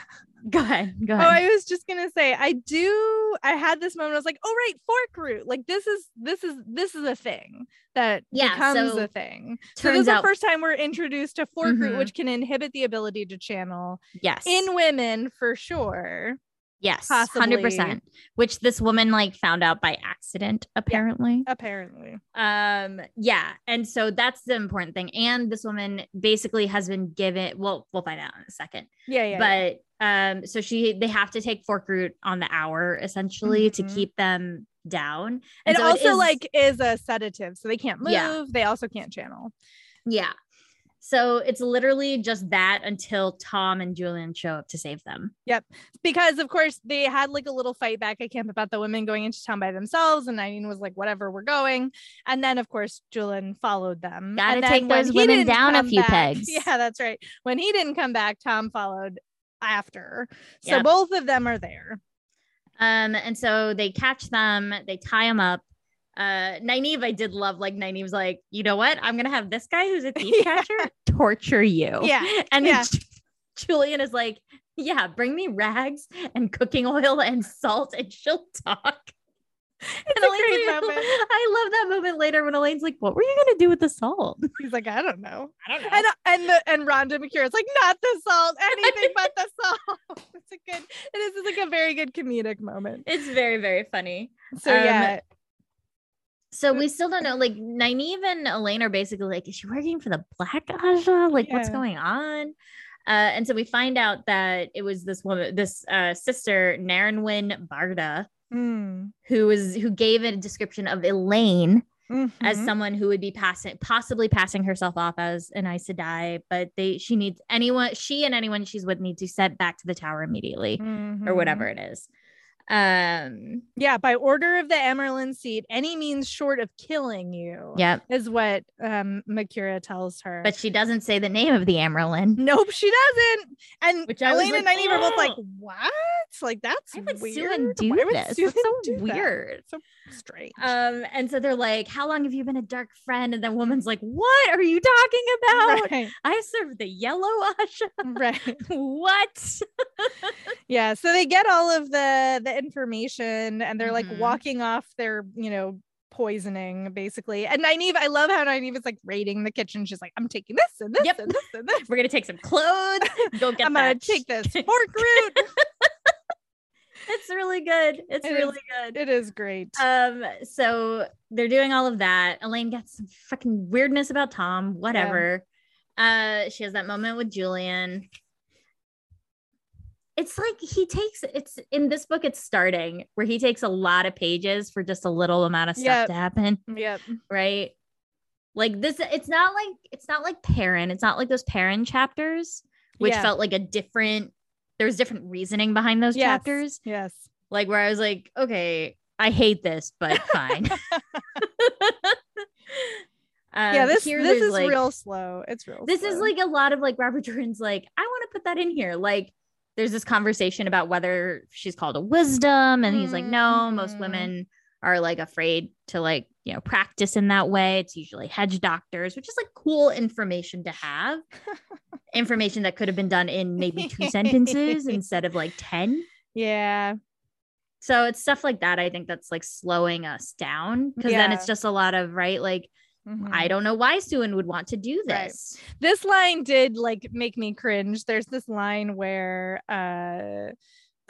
Go ahead. Go ahead. Oh. I was just gonna say, I do. I had this moment. I was like, oh right, fork root. Like this is this is this is a thing that Yeah, becomes so a thing. So this is the first time we're introduced to fork root, Mhm. which can inhibit the ability to channel yes, in women for sure. Yes, hundred percent. Which this woman like found out by accident, apparently. Apparently, um yeah and so that's the important thing and this woman basically has been given well we'll find out in a second yeah, yeah. yeah. but um so she they have to take fork root on the hour essentially to Mhm. keep them down and so it also is- like is a sedative, so they can't move. Yeah. They also can't channel. yeah so it's literally just that until tom and Juilin show up to save them Yep. because of course they had like a little fight back at camp about the women going into town by themselves and Irene was like whatever we're going and then of course Juilin followed them Gotta and take those women down a few back- pegs. yeah that's right when he didn't come back Tom followed after so Yep. both of them are there um and so they catch them they tie them up uh Nynaeve, I did love like Nynaeve's like, you know what? I'm gonna have this guy who's a thief catcher torture you. Yeah. And Yeah. Ju- Juilin is like, yeah, bring me rags and cooking oil and salt and she'll talk. It's And a Elayne's great like- moment. I love that moment later when Elayne's like, what were you gonna do with the salt? He's like, I don't know. I don't know. And and the and Ronde Macura's like, not the salt, anything but the salt. It's a good. It is it's like a very good comedic moment. it's very, very funny. So Um, yeah, So we still don't know. Like Nynaeve and Elayne are basically like, is she working for the Black Ajah? Like, what's going on? Uh, and so we find out that it was this woman, this uh, sister, Narenwin Barda, Mm. who was who gave a description of Elayne as Mhm. someone who would be passing, possibly passing herself off as an Aes Sedai, but they she needs anyone, she and anyone she's with need to set back to the tower immediately or Mhm. whatever it is. Um, Yeah, by order of the Amyrlin Seat, any means short of killing you. yep. is what um Macura tells her. But she doesn't say the name of the Amyrlin. nope, she doesn't. And Which I was Elayne and like, Nynaeve are both like, "Oh." what? Like that's Why would weird. Do Why this? So do that? weird. So strange. Um, and so they're like, "How long have you been a dark friend?" And the woman's like, "What are you talking about? right, I serve the yellow Ajah. right. what?" Yeah. So they get all of the the information and they're like Mhm. walking off their, you know, poisoning basically. And Nynaeve, I love how Nynaeve is like raiding the kitchen. She's like, I'm taking this and this Yep. and this and this. We're gonna take some clothes. Go get I'm gonna take this fork root. it's really good. It's It really good. it is great. Um, so they're doing all of that. Elayne gets some fucking weirdness about Tom, whatever. Uh, she has that moment with Juilin. It's like he takes it's in this book, it's starting where he takes a lot of pages for just a little amount of stuff Yep. to happen, yep. right? Like this, it's not like it's not like Perrin, it's not like those Perrin chapters, which Yeah. felt like a different there was different reasoning behind those Yes. chapters Yes. like where I was like, okay, I hate this, but fine. yeah, Um, this here this is like- real slow. It's real. This is like a lot of like Robert Jordan's like, I want to put that in here. Like, there's this conversation about whether she's called a wisdom, and he's like, no, most Mhm. women are like afraid to like you know practice in that way. It's usually hedge doctors, which is like cool information to have. information that could have been done in maybe two sentences instead of like ten. yeah. So it's stuff like that. I think that's like slowing us down because then it's just a lot of right. Like Mhm. I don't know why Siuan would want to do Right. this. this line did like make me cringe. There's this line where uh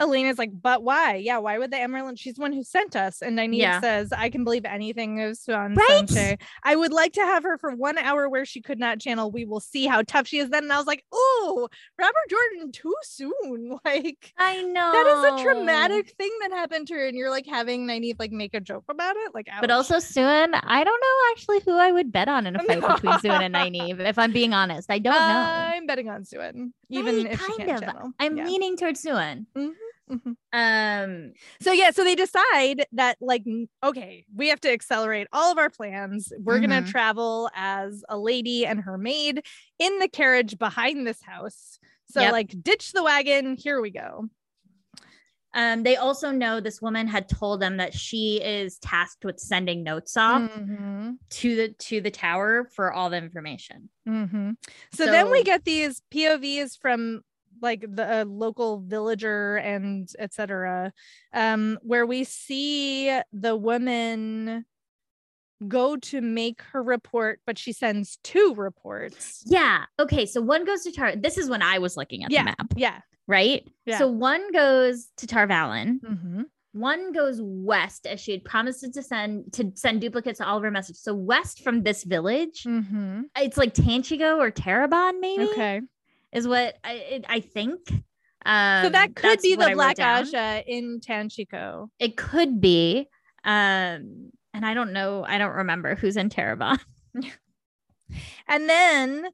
Elayne's like, but why? Yeah, why would the Amyrlin? She's the one who sent us. And Nynaeve Yeah. says, I can believe anything of Siuan Right? Sanche. I would like to have her for one hour where she could not channel. We will see how tough she is then. And I was like, oh, Robert Jordan too soon. Like I know that is a traumatic thing that happened to her. And you're like having Nynaeve like make a joke about it. Like, But also Siuan, I don't know actually who I would bet on in a fight No. between Siuan and Nynaeve. If I'm being honest, I don't know. I'm betting on Siuan, even Right, if she kind can't of. channel. I'm Yeah. leaning towards Siuan. Mm-hmm. Mhm. Um, So yeah, so they decide that like okay, we have to accelerate all of our plans. We're gonna Mhm. travel as a lady and her maid in the carriage behind this house. So Yep. like ditch the wagon. Here we go. um, they also know this woman had told them that she is tasked with sending notes off Mhm, to the to the tower for all the information. mhm. So, then we get these POVs from like the uh, local villager and etc. Um, where we see the woman go to make her report, but she sends two reports. Yeah. Okay. So one goes to Tar. This is when I was looking at Yeah. the map, Yeah. right? Yeah. So one goes to Tar Valon. Mm-hmm. One goes west as she had promised to send to send duplicates to all of her messages. So west from this village, Mm-hmm. it's like Tanchico or Tarabon, maybe Okay. Is what I I think. Um, so that could be the I Black. Ajah in Tanchico. It could be. Um, and I don't know. I don't remember who's in Tarabon. And then,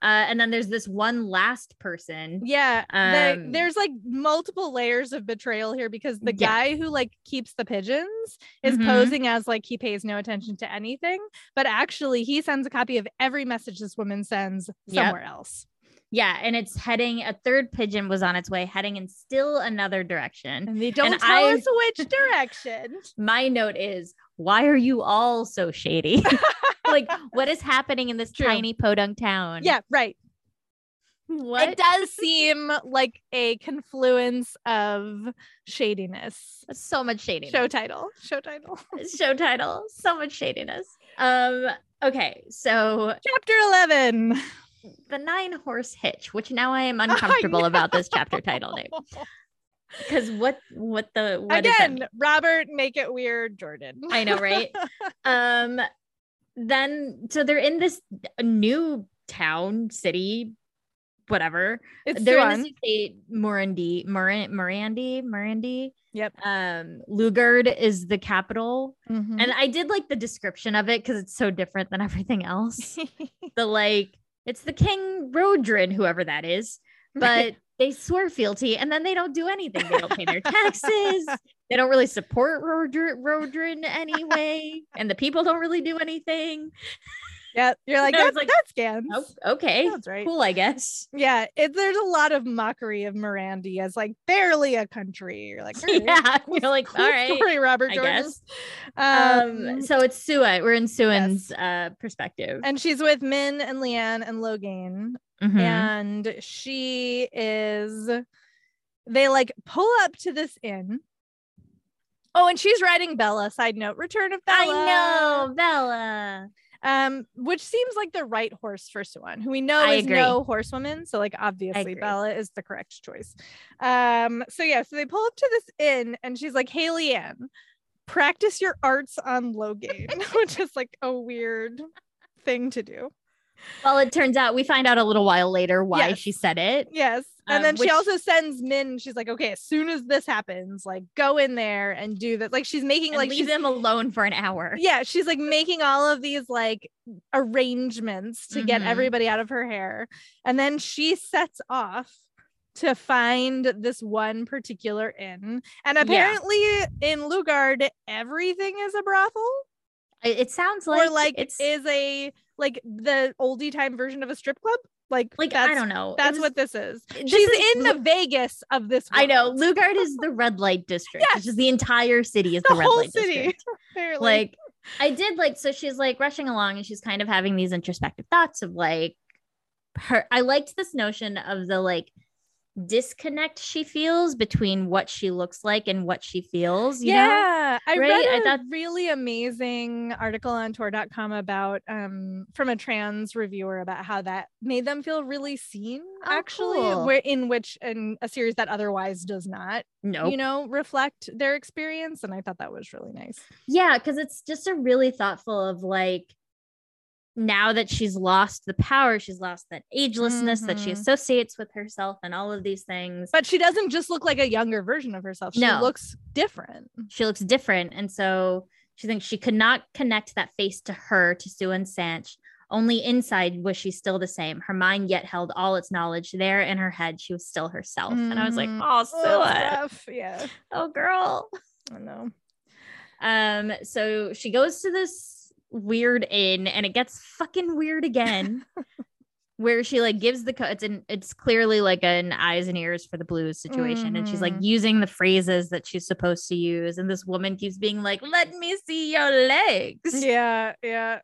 Uh, and then there's this one last person. yeah, the- Um, there's like multiple layers of betrayal here because the Yeah. guy who like keeps the pigeons is Mhm. posing as like he pays no attention to anything, but actually he sends a copy of every message this woman sends Yep. somewhere else. Yeah, and it's heading. A third pigeon was on its way, heading in still another direction. And they don't And tell I- us which direction. My note is, why are you all so shady? like, what is happening in this True. tiny podunk town? Yeah, right. What? It does seem like a confluence of shadiness. so much shadiness. Show title. Show title. Show title. So much shadiness. Um, okay, so Chapter 11. The nine horse hitch, which now I am uncomfortable about this chapter title name. Because what what the what Again, Robert, make it weird, Jordan. I know, right? um then so they're in this new town city whatever It's they're in this state Murandy Moran- Murandy Murandy Yep. um lugard is the capital Mhm. and i did like the description of it because it's so different than everything else the like it's the king Roedran whoever that is. But they swear fealty and then they don't do anything. They don't pay their taxes. They don't really support Rodri- Roedran anyway and the people don't really do anything yeah, you're like, that, like- that scans. oh, okay That's right. cool i guess Yeah, it, there's a lot of mockery of Murandy as like barely a country. You're like, "All right, yeah cool- you're like cool all right story, Robert guess Um, um so it's Siuan. we're in Siuan's uh perspective and she's with Min and Leane and Logain, Mhm. and she is. They like pull up to this inn. Oh, and she's riding Bella. Side note: Return of Bella. i know bella Um, which seems like the right horse for Siuan, who we know I is agree. no horsewoman. So, like, obviously. Bella is the correct choice. Um, so yeah, so they pull up to this inn, and she's like, "Hey, Leane, practice your arts on Logain," which is like a weird thing to do. Well it turns out we find out a little while later why Yes. she said it Yes, and Um, then she also sends Min. She's like, "Okay, as soon as this happens, like, go in there and do that." Like, she's making and like leave she's them alone for an hour yeah she's like making all of these like arrangements to get Mhm. everybody out of her hair and then she sets off to find this one particular inn and Yeah. apparently in lugard everything is a brothel It, it sounds like or like it's is a like the oldie time version of a strip club like like that's, I don't know. That's was- what this is this she's is in the vegas of this I know. world. Lugard is the red light district, Yes. which is the entire city is the the, red whole light city district. apparently. Like I did like so she's like rushing along and she's kind of having these introspective thoughts of like her I liked this notion of the like disconnect she feels between what she looks like and what she feels, you know? yeah, I Right? read I a thought- really amazing article on Tor.com about um from a trans reviewer about how that made them feel really seen Oh, actually cool. where in which in a series that otherwise does not No. you know reflect their experience and I thought that was really nice. Yeah, because it's just a really thoughtful of like now that she's lost the power, she's lost that agelessness that she Mhm. associates with herself and all of these things. But she doesn't just look like a younger version of herself. She No. looks different. she looks different. And so she thinks she could not connect that face to her, to Siuan Sanche. Only inside was she still the same. Her mind yet held all its knowledge. There in her head, she was still herself. And I was like, oh, Oh, Sue. Steph, yeah, Oh, girl. I know. Um, so she goes to this weird in and it gets fucking weird again. where she like gives the co- it's an it's clearly like an eyes and ears for the blues situation and she's like Mhm. using the phrases that she's supposed to use and this woman keeps being like let me see your legs Yeah, yeah.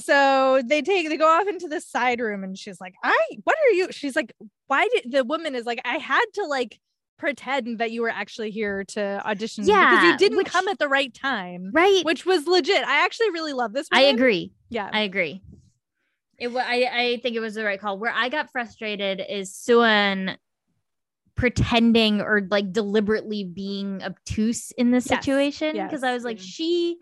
So they take they go off into the side room and she's like, I what are you? She's like, why did the woman is like, I had to like pretend that you were actually here to audition Yeah. because you didn't which- come at the right time. right Which was legit. I actually really love this. One. I agree Yeah. i agree it I, I think it was the right call where i got frustrated is Siuan pretending or like deliberately being obtuse in this Yes, situation because i was like she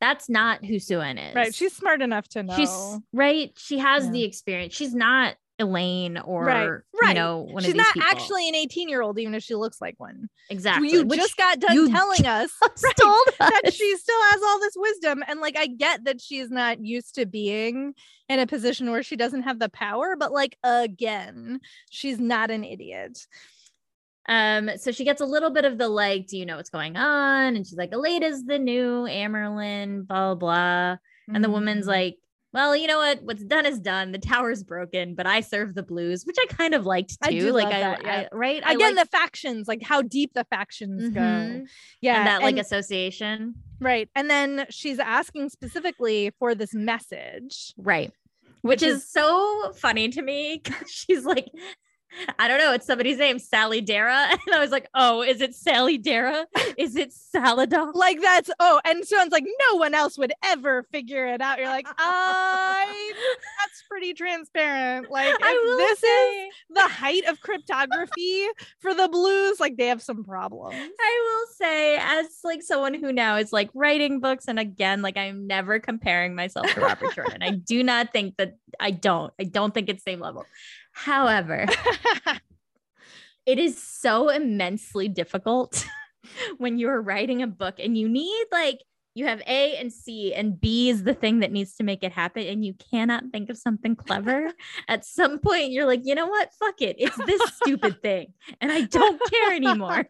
that's not who Siuan is right. She's smart enough to know. she's right she has Yeah. the experience she's not Elayne or Right, you know one She's of these not people. actually an 18 year old, even if she looks like one. exactly You which just got done telling us just told that she still has all this wisdom and like i get that she's not used to being in a position where she doesn't have the power but like again she's not an idiot um so she gets a little bit of the like do you know what's going on and she's like Aleda's the new Amyrlin blah blah blah and the woman's Mhm. like well, you know what? What's done is done. The tower's broken, but I serve the blues, which I kind of liked too. I do like love I, that, yeah. I right? Again, liked- the factions, like how deep the factions go. Mhm. Yeah. and that like and- association. right. And then she's asking specifically for this message. Right. Which, Which is, is- so funny to me 'cause she's like, I don't know, it's somebody's name, Sally Dara. And I was like, oh, is it Sally Dara? Is it Saladon? Like that's oh, and someone's like, no one else would ever figure it out. You're like, I that's pretty transparent. Like I if will this is the height of cryptography for the blues, like they have some problems. I will say, as like someone who now is like writing books, and again, like I'm never comparing myself to Robert Jordan. I do not think that I don't. I don't think it's same level. However, it is so immensely difficult when you're writing a book and you need like you have A and C and B is the thing that needs to make it happen and you cannot think of something clever. At some point you're like, "You know what? Fuck it. It's this stupid thing and I don't care anymore."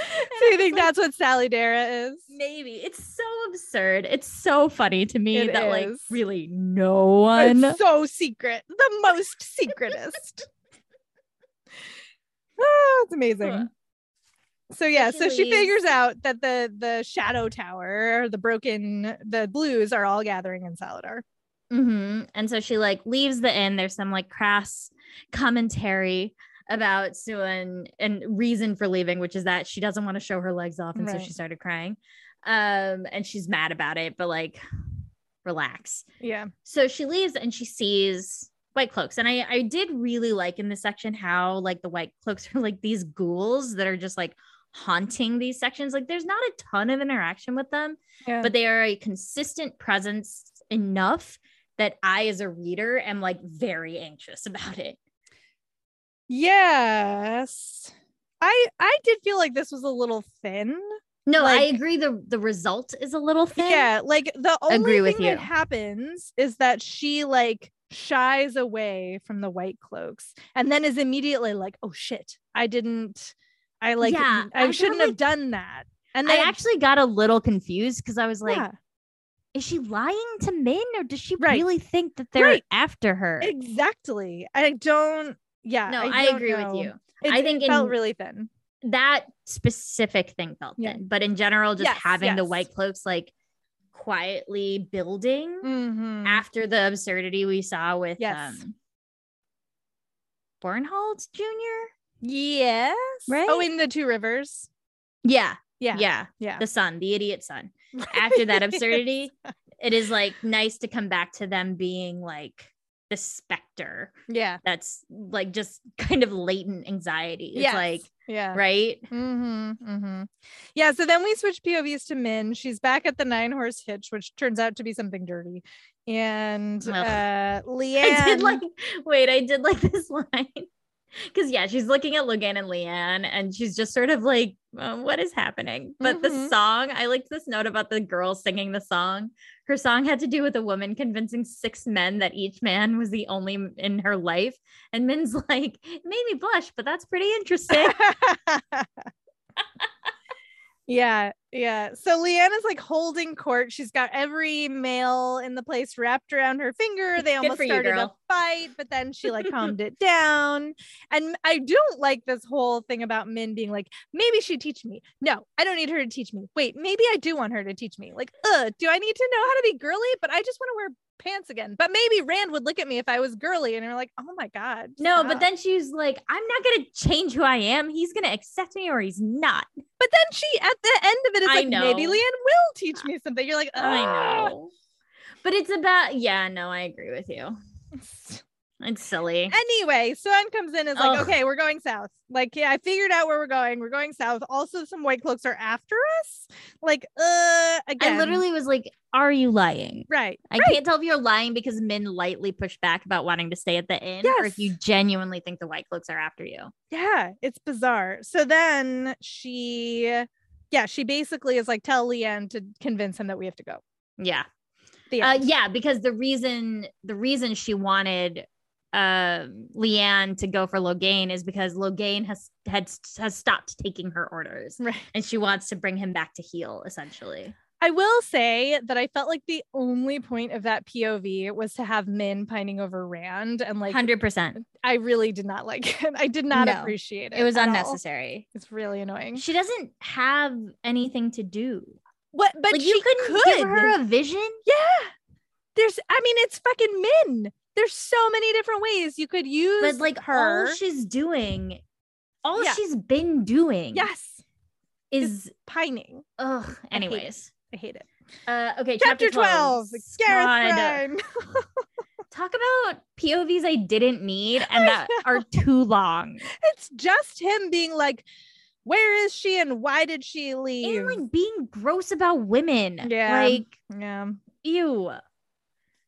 so you think that's what Sally Dara is? maybe it's so absurd. It's so funny to me It that like really no one It's so secret, the most secretest. oh, it's amazing. So yeah, so she figures out that the the shadow tower, the broken, the blues are all gathering in Salidar. hmm And so she like leaves the inn. There's some like crass commentary about Siuan and, reason for leaving, which is that she doesn't want to show her legs off, and so she started crying. Um, and she's mad about it, but like, relax. Yeah, So she leaves and she sees white cloaks, and I I did really like in this section how like the white cloaks are like these ghouls that are just like haunting these sections. Like, there's not a ton of interaction with them yeah. but they are a consistent presence enough that I, as a reader, am like very anxious about it. Yes, I I did feel like this was a little thin. No, I agree. the The result is a little thin. Yeah, like the only Agree thing that happens is that she like shies away from the white cloaks and then is immediately like, "Oh shit, I didn't. I like. Yeah, I, I shouldn't like- have done that." And I actually got a little confused because I was like, yeah, is she lying to Min or does she Right. really think that they're Right. after her? exactly. I don't. Yeah, no, I, don't agree know. with you. It, I think it felt in- really thin. That specific thing felt Yeah. thin, but in general, just Yes, having the white cloaks like quietly building Mhm. after the absurdity we saw with Yes. um, Bornhald Jr. Yes. Right? Oh, in the two rivers. Yeah, Yeah. yeah, Yeah. the son, the idiot son. After that absurdity, it is like nice to come back to them being like the specter yeah. that's like just kind of latent anxiety. It's Yes. like, Yeah. right? Mm-hmm, mm-hmm. Yeah. So then we switch POVs to Min. She's back at the nine horse hitch, which turns out to be something dirty. And Ugh. uh Leane. I did like, wait, I did like this line. Because, yeah, she's looking at Logain and Leane and she's just sort of like, uh, what is happening? But the Mhm. song, I liked this note about the girl singing the song. Her song had to do with a woman convincing six men that each man was the only in her life. And Min's like, it made me blush, but that's pretty interesting. yeah, yeah. So Leane's like holding court. She's got every male in the place wrapped around her finger. They almost for you, started a fight, but then she like calmed it down. And I don't like this whole thing about Min being like, maybe she'd teach me. No, I don't need her to teach me. Wait, maybe I do want her to teach me. Like, uh, do I need to know how to be girly? But I just want to wear pants again. But maybe Rand would look at me if I was girly and you're like, oh my God. no, but then she's like, I'm not going to change who I am. He's going to accept me or he's not. but then she at the end of it is I like, maybe know. Leane will teach me something. You're like, I "Ah." know. But it's about, yeah, no, I agree with you. It's silly. Anyway, Siuan comes in and is like, Ugh. okay, we're going south. Like, yeah, I figured out where we're going. We're going south. Also, some white cloaks are after us. Like, uh, again, I literally was like, Are you lying? right. I can't tell if you're lying because Min lightly pushed back about wanting to stay at the inn or if you genuinely think the White Cloaks are after you. Yeah, it's bizarre. So then she, yeah, she basically is like, tell Leane to convince him that we have to go. Yeah. Uh, yeah, because the reason the reason she wanted uh, Leane to go for Logain is because Logain has had has stopped taking her orders Right. and she wants to bring him back to heel essentially. I will say that I felt like the only point of that POV was to have Min pining over Rand and like 100%. I really did not like it. I did not No. appreciate it. It was at all. unnecessary. It's really annoying. She doesn't have anything to do. What but like she you couldn't could. give her a vision. Yeah. There's I mean it's fucking Min. There's so many different ways you could use But like her. all she's doing, all Yeah. she's been doing yes, is pining. ugh. Anyways. I hate it. Uh okay, Chapter 12, Gareth God. Bryne. Talk about POVs I didn't need and that are too long. it's just him being like, where is she and why did she leave? And like being gross about women. Yeah. Like yeah. ew.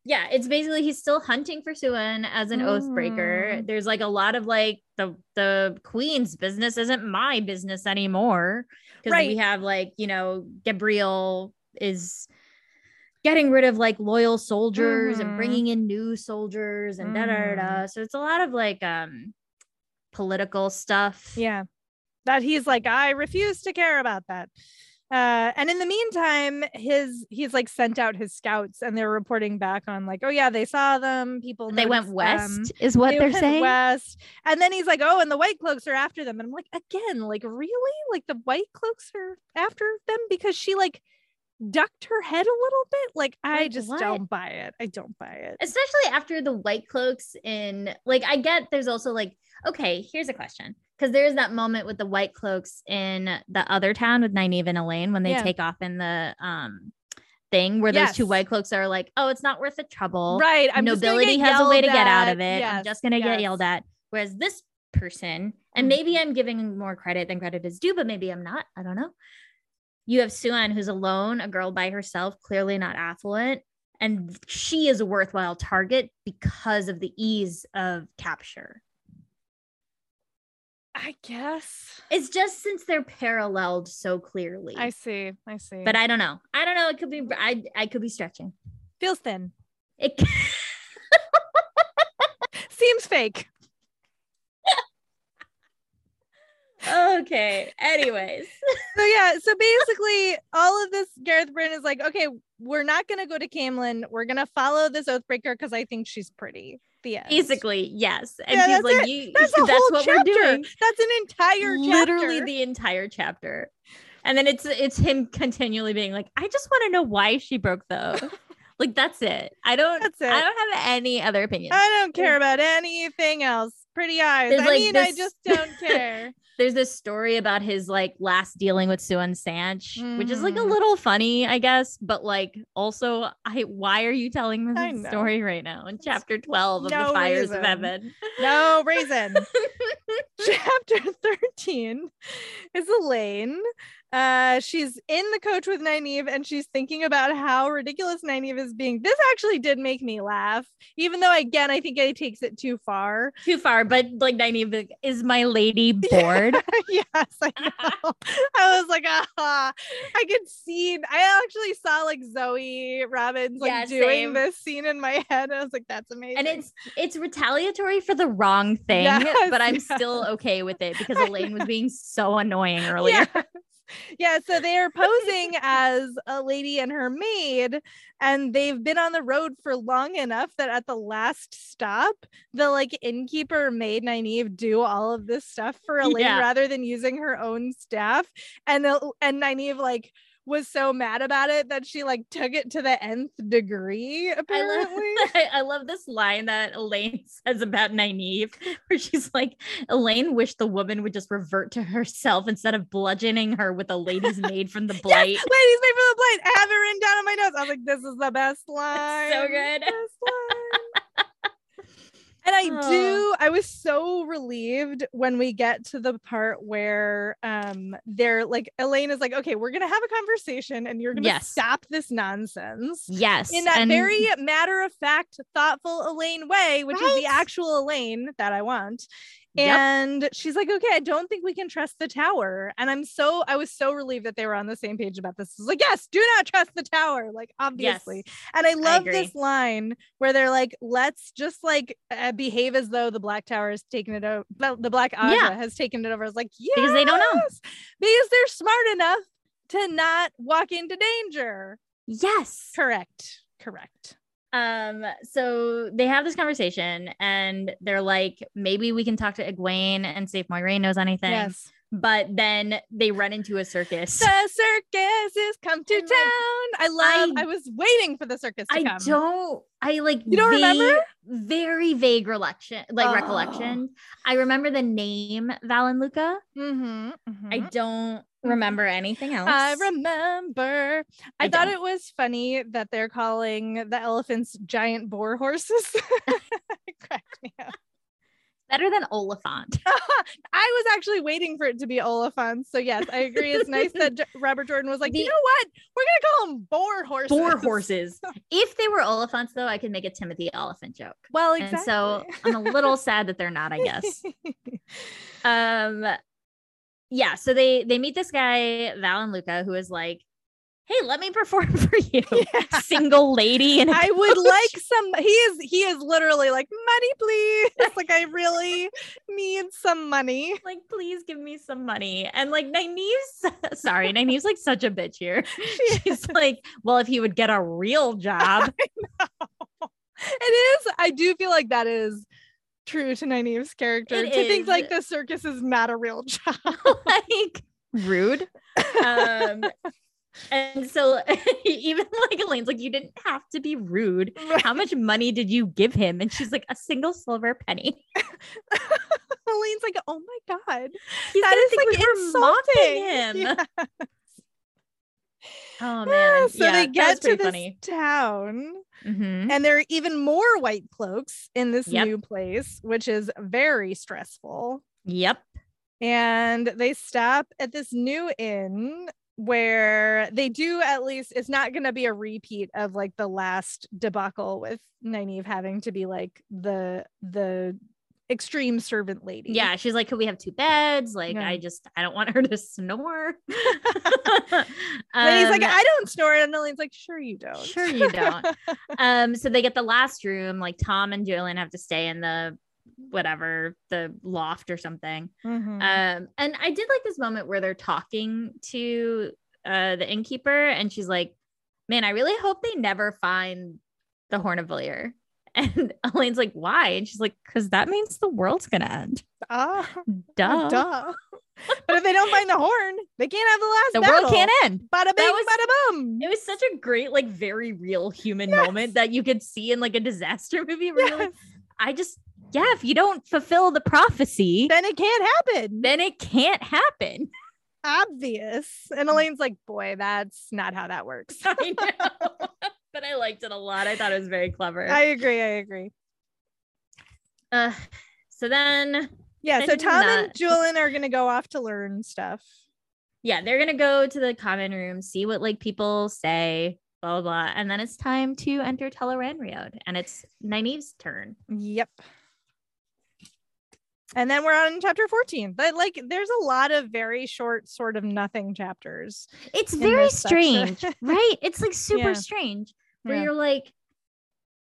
Yeah, it's basically he's still hunting for Siuan as an oathbreaker. Mm. There's like a lot of like the the queen's business isn't my business anymore. Because we have like, you know, Gaebril is getting rid of like loyal soldiers Mhm. and bringing in new soldiers and da da da. da. Mm-hmm. So it's a lot of like um political stuff. Yeah. That he's like, I refuse to care about that. Uh, and in the meantime, his he's like sent out his scouts and they're reporting back on like, oh yeah, they saw them. People They went west, them. is what They are went saying. west. And then he's like, oh, and the white cloaks are after them. And I'm like, again, like really? Like the white cloaks are after them because she like ducked her head a little bit. Like I just what? don't buy it. I don't buy it. especially after the white cloaks in like i get there's also like okay here's a question because there's that moment with the white cloaks in the other town with Nynaeve and Elayne when they Yeah. take off in the um thing where those two white cloaks are like oh it's not worth the trouble Right. I'm nobility has a way to yelled get out of it i'm just gonna yes. get yelled at whereas this person and Mhm. maybe i'm giving more credit than credit is due but maybe i'm not i don't know you have Siuan who's alone a girl by herself clearly not affluent and she is a worthwhile target because of the ease of capture I guess. it's just since they're paralleled so clearly I see. I see. but i don't know i don't know it could be i i could be stretching feels thin. it Seems fake. okay anyways So yeah, so basically all of this Gareth Bryne is like, okay, we're not gonna go to Caemlyn. We're gonna follow this Oathbreaker because I think she's pretty. The end. basically yes and Yeah, he's like it. you That's that's, what chapter. we're doing That's an entire literally chapter. the entire chapter and then it's it's him continually being like i just want to know why she broke the oath like that's it i don't That's it. i don't have any other opinions I don't care about anything else. Pretty eyes. There's, I like, mean, I just don't care. There's this story about his like last dealing with Siuan Sanche, which is like a Mhm. little funny, I guess, but like also, I why are you telling I this story right now in chapter 12 of no the Fires reason. of Heaven? no reason. Chapter 13 is Elayne. Uh, she's in the coach with Nynaeve and she's thinking about how ridiculous Nynaeve is being. This actually did make me laugh, even though, again, I think it takes it too far. Too far, but like Nynaeve is my lady bored? yes, I know. I was like, ah, I could see. I actually saw like Zoë Robins like Yeah, doing same. this scene in my head. I was like, that's amazing. and it's it's retaliatory for the wrong thing, Yes, but I'm yes. still okay with it because Elayne was being so annoying earlier. Yes. Yeah, so they're posing as a lady and her maid, and they've been on the road for long enough that at the last stop, the like innkeeper made Nynaeve do all of this stuff for Elayne Yeah. rather than using her own staff. And the, and Nynaeve like was so mad about it that she like took it to the nth degree, I love, apparently. I, love this line that Elayne says about Nynaeve, where she's like, Elayne wished the woman would just revert to herself instead of bludgeoning her with a lady's maid from the Yes, blight. ladies made for the blight. I have it written down on my notes. I was like, this is the best line. so good. Best line. And I Oh. do, I was so relieved when we get to the part where um they're like Elayne is like, okay, we're gonna have a conversation and you're gonna Yes. stop this nonsense. Yes. In that and- very matter of fact, thoughtful Elayne way, which is the actual Elayne that I want. Yep. And she's like, okay, I don't think we can trust the tower. And I'm so, I was so relieved that they were on the same page about this. It's like, yes, do not trust the tower, like obviously. Yes. And I love this line where they're like, let's just like uh, behave as though the Black Tower has taken it over. The Black Ajah Yeah. has taken it over. It's like, yes, Because they don't know. because they're smart enough to not walk into danger. Yes. Correct. Correct. Um, so they have this conversation and they're like, maybe we can talk to Egwene and see if Moiraine knows anything. Yes. But then they run into a circus. The circus is come to And, like, town. I love. I, I- was waiting for the circus to I come. don't. I like. You don't remember? Very vague recollection, like Oh. recollection. I remember the name Valan Luca. Mm-hmm, I don't remember anything else. I remember. I, I thought don't. it was funny that they're calling the elephants giant boar horses. cracked me up. Better than Oliphant. I was actually waiting for it to be Oliphant. So yes, I agree. It's nice that J- Robert Jordan was like, you know what? We're gonna call them boar horses. Boar horses. if they were Oliphants, though, I could make a Timothy Olyphant joke. Well, And exactly. so I'm a little sad that they're not. I guess. um yeah so they they meet this guy Valan Luca who is like hey let me perform for you Yeah. single lady and I would like some. He is. He is literally like money, please. like I really need some money. like please give me some money and like Nynaeve's sorry Nynaeve's like such a bitch here she's like well if he would get a real job It is. I do feel like that is true to Nynaeve's character. It to think like the circus is not a real job. like rude um and so even like Elayne's like you didn't have to be rude how much money did you give him and she's like a single silver penny Elayne's like, oh my god, He's that gonna think like we were insulting. mocking him. Yeah. Oh man. so Yeah, they get to this funny. town, Mhm. and there are even more white cloaks in this Yep. new place, which is very stressful. Yep. and they stop at this new inn where they do at least it's not going to be a repeat of like the last debacle with Nynaeve having to be like the the extreme servant lady. Yeah. She's like, could we have two beds? Like, Yeah. I just I don't want her to snore. And he's like, Um, I don't snore. And Elayne's like, sure you don't. Sure you don't. um, so they get the last room, like Tom and Juilin have to stay in the whatever, the loft or something. Mhm. Um, and I did like this moment where they're talking to uh the innkeeper, and she's like, "Man, I really hope they never find the Horn of Valere." And Elayne's like, "Why?" And she's like, "Cause that means the world's gonna end." Ah, Duh. duh. but if they don't find the horn, they can't have the last The battle. world can't end. Bada bing, was- bada boom. It was such a great, like, very real human Yes. moment that you could see in like a disaster movie. Where like, Yes. I just, yeah, if you don't fulfill the prophecy, Then it can't happen. then it can't happen. Obvious. And Elayne's like, boy, that's not how that works. I know. But I liked it a lot. I thought it was very clever. I agree. I agree. uh, so then, Yeah. So Tom and Juilin are gonna go off to learn stuff. yeah, they're gonna go to the common room, see what like people say, blah blah blah, and then it's time to enter Tel'aran'rhiod, and it's Nynaeve's turn. Yep. And then we're on chapter 14. But like there's a lot of very short, sort of nothing chapters. It's very strange, right? It's like super Yeah. strange where Yeah. you're like,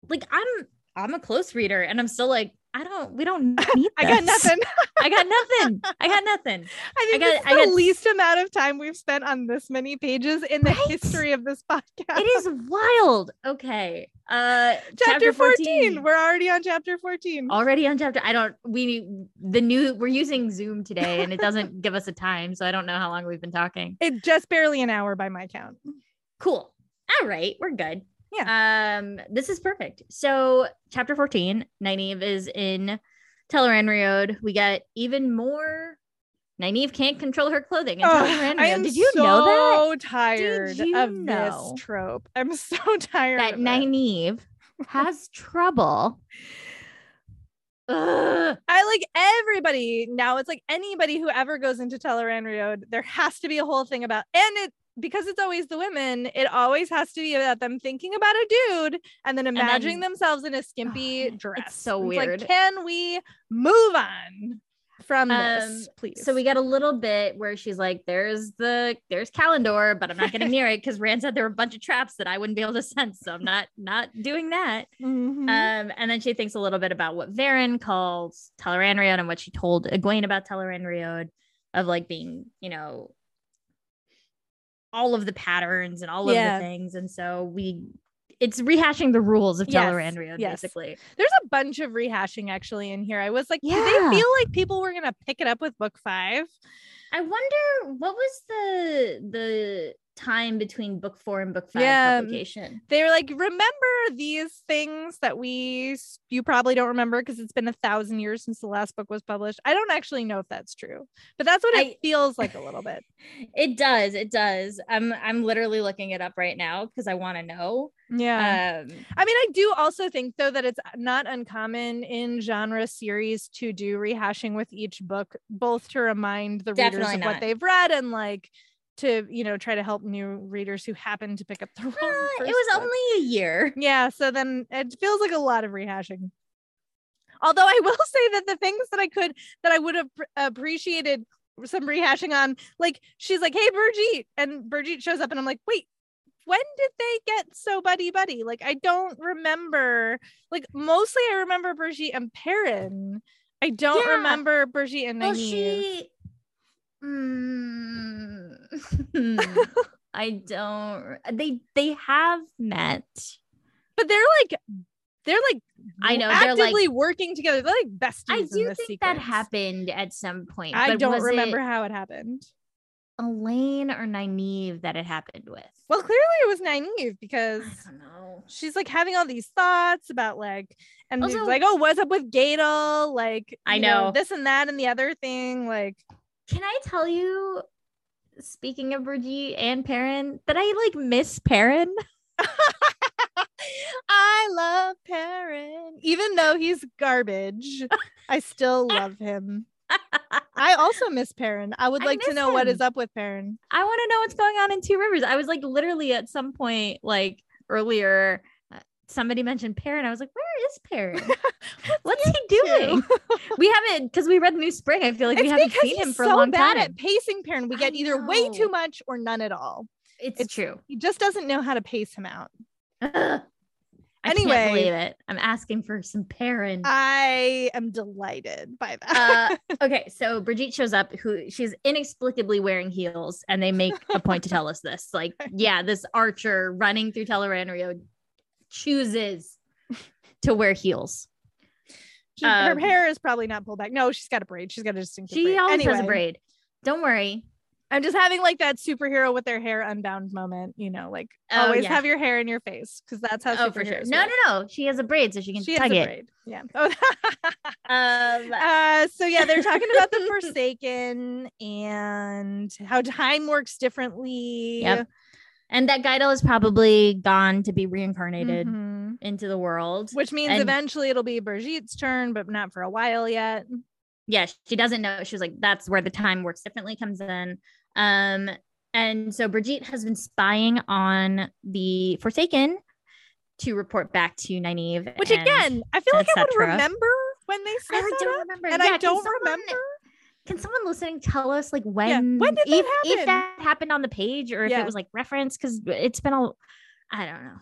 like I'm I'm a close reader, and I'm still like, I don't, we don't need. I got nothing. I got nothing. I got nothing. I think got- this is I the got- least amount of time we've spent on this many pages in the Right? history of this podcast. It is wild. Okay. Uh chapter 14. We're already on chapter 14. already on chapter. I don't we the new we're using Zoom today and it doesn't give us a time, so I don't know how long we've been talking. It just barely an hour by my count. Cool. All right, we're good. Yeah. Um, this is perfect. So chapter 14, Nynaeve is in Tel'aran'rhiod. We get even more Nynaeve can't control her clothing in Ugh, I am Did you know that? so tired of know this trope. I'm so tired That of. Nynaeve has trouble. Ugh. I like everybody now. It's like anybody who ever goes into Tel'aran'rhiod, there has to be a whole thing about, and it because it's always the women. It always has to be about them thinking about a dude and then imagining then- themselves in a skimpy it's dress. so like, weird. can we move on from this, Um, please? So we get a little bit where she's like, "There's the there's Callandor, but I'm not getting near it because Rand said there were a bunch of traps that I wouldn't be able to sense, so I'm not not doing that." Mhm. Um, and then she thinks a little bit about what Verin calls Tel'aran'rhiod and what she told Egwene about Tel'aran'rhiod, of like being, you know, all of the patterns and all of the things. And so we it's rehashing the rules of Yes, Tel'aran'rhiod, yes. basically. There's a bunch of rehashing actually in here. I was like, did Yeah. they feel like people were gonna pick it up with book five? I wonder what was the the time between book four and book five Yeah. publication. They were like, remember these things that we you probably don't remember because it's been a thousand years since the last book was published. I don't actually know if that's true, but that's what it I- feels like a little bit. It does, it does. I'm I'm literally looking it up right now because I want to know. Yeah. Um I mean, I do also think though that it's not uncommon in genre series to do rehashing with each book, both to remind the readers of what they've read and like to you know try to help new readers who happen to pick up the wrong. uh, it was book. only a year. yeah. So then it feels like a lot of rehashing. Although I will say that the things that I could that I would have appreciated some rehashing on, like she's like, "Hey, Birgitte," and Birgitte shows up, and I'm like, "Wait, when did they get so buddy buddy? Like, I don't remember. Like, mostly I remember Birgitte and Perrin. I don't Yeah. remember Birgitte and Well, Nynaeve. she. Mm, I don't. They they have met. but they're like, they're like, I know, they're, like- actively working together. They're like besties. I in do think that happened at some point. I don't remember how it happened. Elayne or Nynaeve that it happened with. Well, clearly it was Nynaeve because I don't know. she's like having all these thoughts about like, and Also- like, oh, what's up with Gaidal? Like, I you know. this and that and the other thing. Like, Can I tell you? Speaking of Birgitte and Perrin, that I like miss Perrin. I love Perrin, even though he's garbage. I still love him. I also miss Perrin. I would I like to miss know what is up with Perrin. I want to know what's going on in Two Rivers. I was like literally at some point, like earlier, somebody mentioned Perrin. I was like, where is Perrin? What's he doing? we haven't because we read New Spring. I feel like we haven't seen him for so a long bad time. at pacing Perrin. We get either way too much or none at all. it's, it's- true. He just doesn't know how to pace him out. Ugh. I Anyway. can't believe it. I'm asking for some Perrin. I am delighted by that. uh, okay, so Birgitte shows up, who she's inexplicably wearing heels, and they make a point to tell us this. Like, yeah, this archer running through Tel'aran'rhiod chooses to wear heels. She- her um, hair is probably not pulled back. No, she's got a braid. She's got a distinctive She braid. always has a braid. Don't worry. I'm just having like that superhero with their hair unbound moment. You know, like Oh, always yeah. have your hair in your face because that's how Oh, for sure. superheroes No, work. no, no. She has a braid, so she can She has tug a it. braid. Yeah. Oh. Um, uh, so yeah, they're talking about the Forsaken and how time works differently. Yep. And that Gaidal is probably gone to be reincarnated Mhm. into the world. Which means And- eventually it'll be Birgitte's turn, but not for a while yet. yeah, she doesn't know. She was like, that's where the time works differently comes in. Um, and so Birgitte has been spying on the Forsaken to report back to Nynaeve. Which again, I feel like I would remember when they said I that don't remember. and Yeah, I don't someone- remember. Can someone listening tell us like when when did that if, if that happened on the page or if Yeah. it was like referenced? Because it's been a I don't know.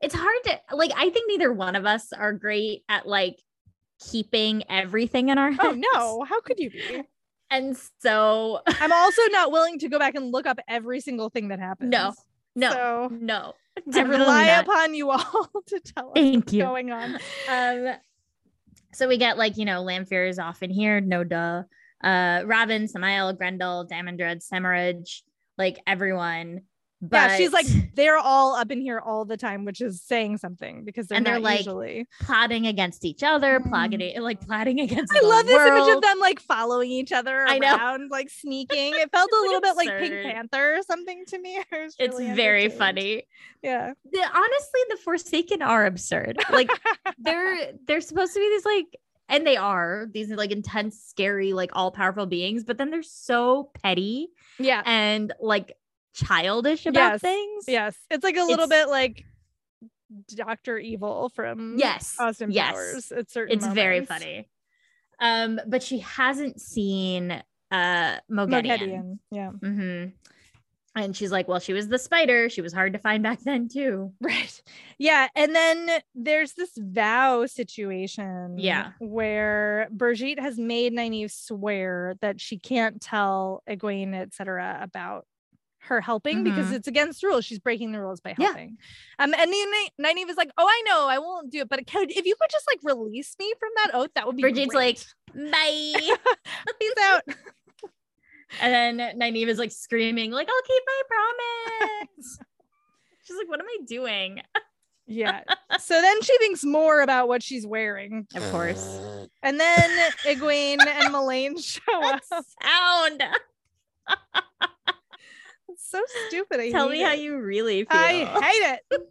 It's hard to like I think neither one of us are great at like keeping everything in our heads. Oh no, how could you be? And so I'm also not willing to go back and look up every single thing that happened. No, no, So no. I rely not. upon you all to tell us Thank what's you. going on. Um so we get like, you know, Lanfear is off in here, no duh. Uh Rahvin, Sammael, Graendal, Demandred, Semirhage, like everyone. But yeah, she's like they're all up in here all the time, which is saying something because they're, And they're not like, usually. plotting against each other, Mm. plotting like plotting against I love this image of them like following each other I know. around, like sneaking. It felt a little bit like Pink. Panther or something to me. I was It's really very funny. Yeah. The, honestly, the Forsaken are absurd. Like they're they're supposed to be these like and they are these like intense scary like all-powerful beings but then they're so petty yeah. and like childish about Yes. things Yes. It's like a little It's- bit like Dr. Evil from yes Austin yes Powers at certain it's very funny um but she hasn't seen uh Moghedien. Moghedien. Yeah. hmm and she's like well she was the spider she was hard to find back then too Right. Yeah. And then there's this vow situation. Yeah. Where Birgitte has made Nynaeve swear that she can't tell Egwene, etc about her helping because Mhm. it's against rules. She's breaking the rules by helping Yeah. Um, and Nynaeve Nynaeve is like, "Oh, I know, I won't do it, but could, if you could just like release me from that oath, that would be." Birgitte like, great." bye. "Peace out." and then Nynaeve is like screaming, like, I'll keep my promise. She's like, what am I doing? yeah. So then she thinks more about what she's wearing, Of course. and then Egwene and Melaine show up. Sound. It's so stupid. I Tell hate me how you really feel. I hate it.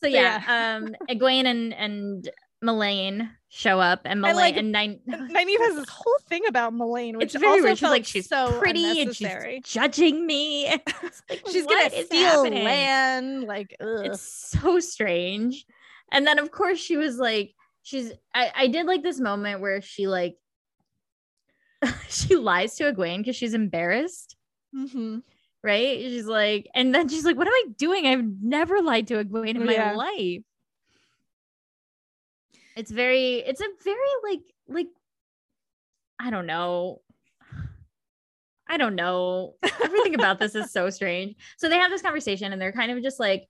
so yeah, um Egwene and and Melaine show up and Melaine like, and Nine Nynaeve has this whole thing about Melaine, which it's very also. She's like she's so pretty and she's judging me. Like, She's gonna steal happening? land. Like, ugh. It's so strange. And then of course she was like, she's I, I did like this moment where she like she lies to Egwene because she's embarrassed, Mhm. right? She's like, and then she's like, What am I doing? I've never lied to Egwene in my life. It's very, it's a very like, like, I don't know. I don't know. Everything about this is so strange. So they have this conversation and they're kind of just like,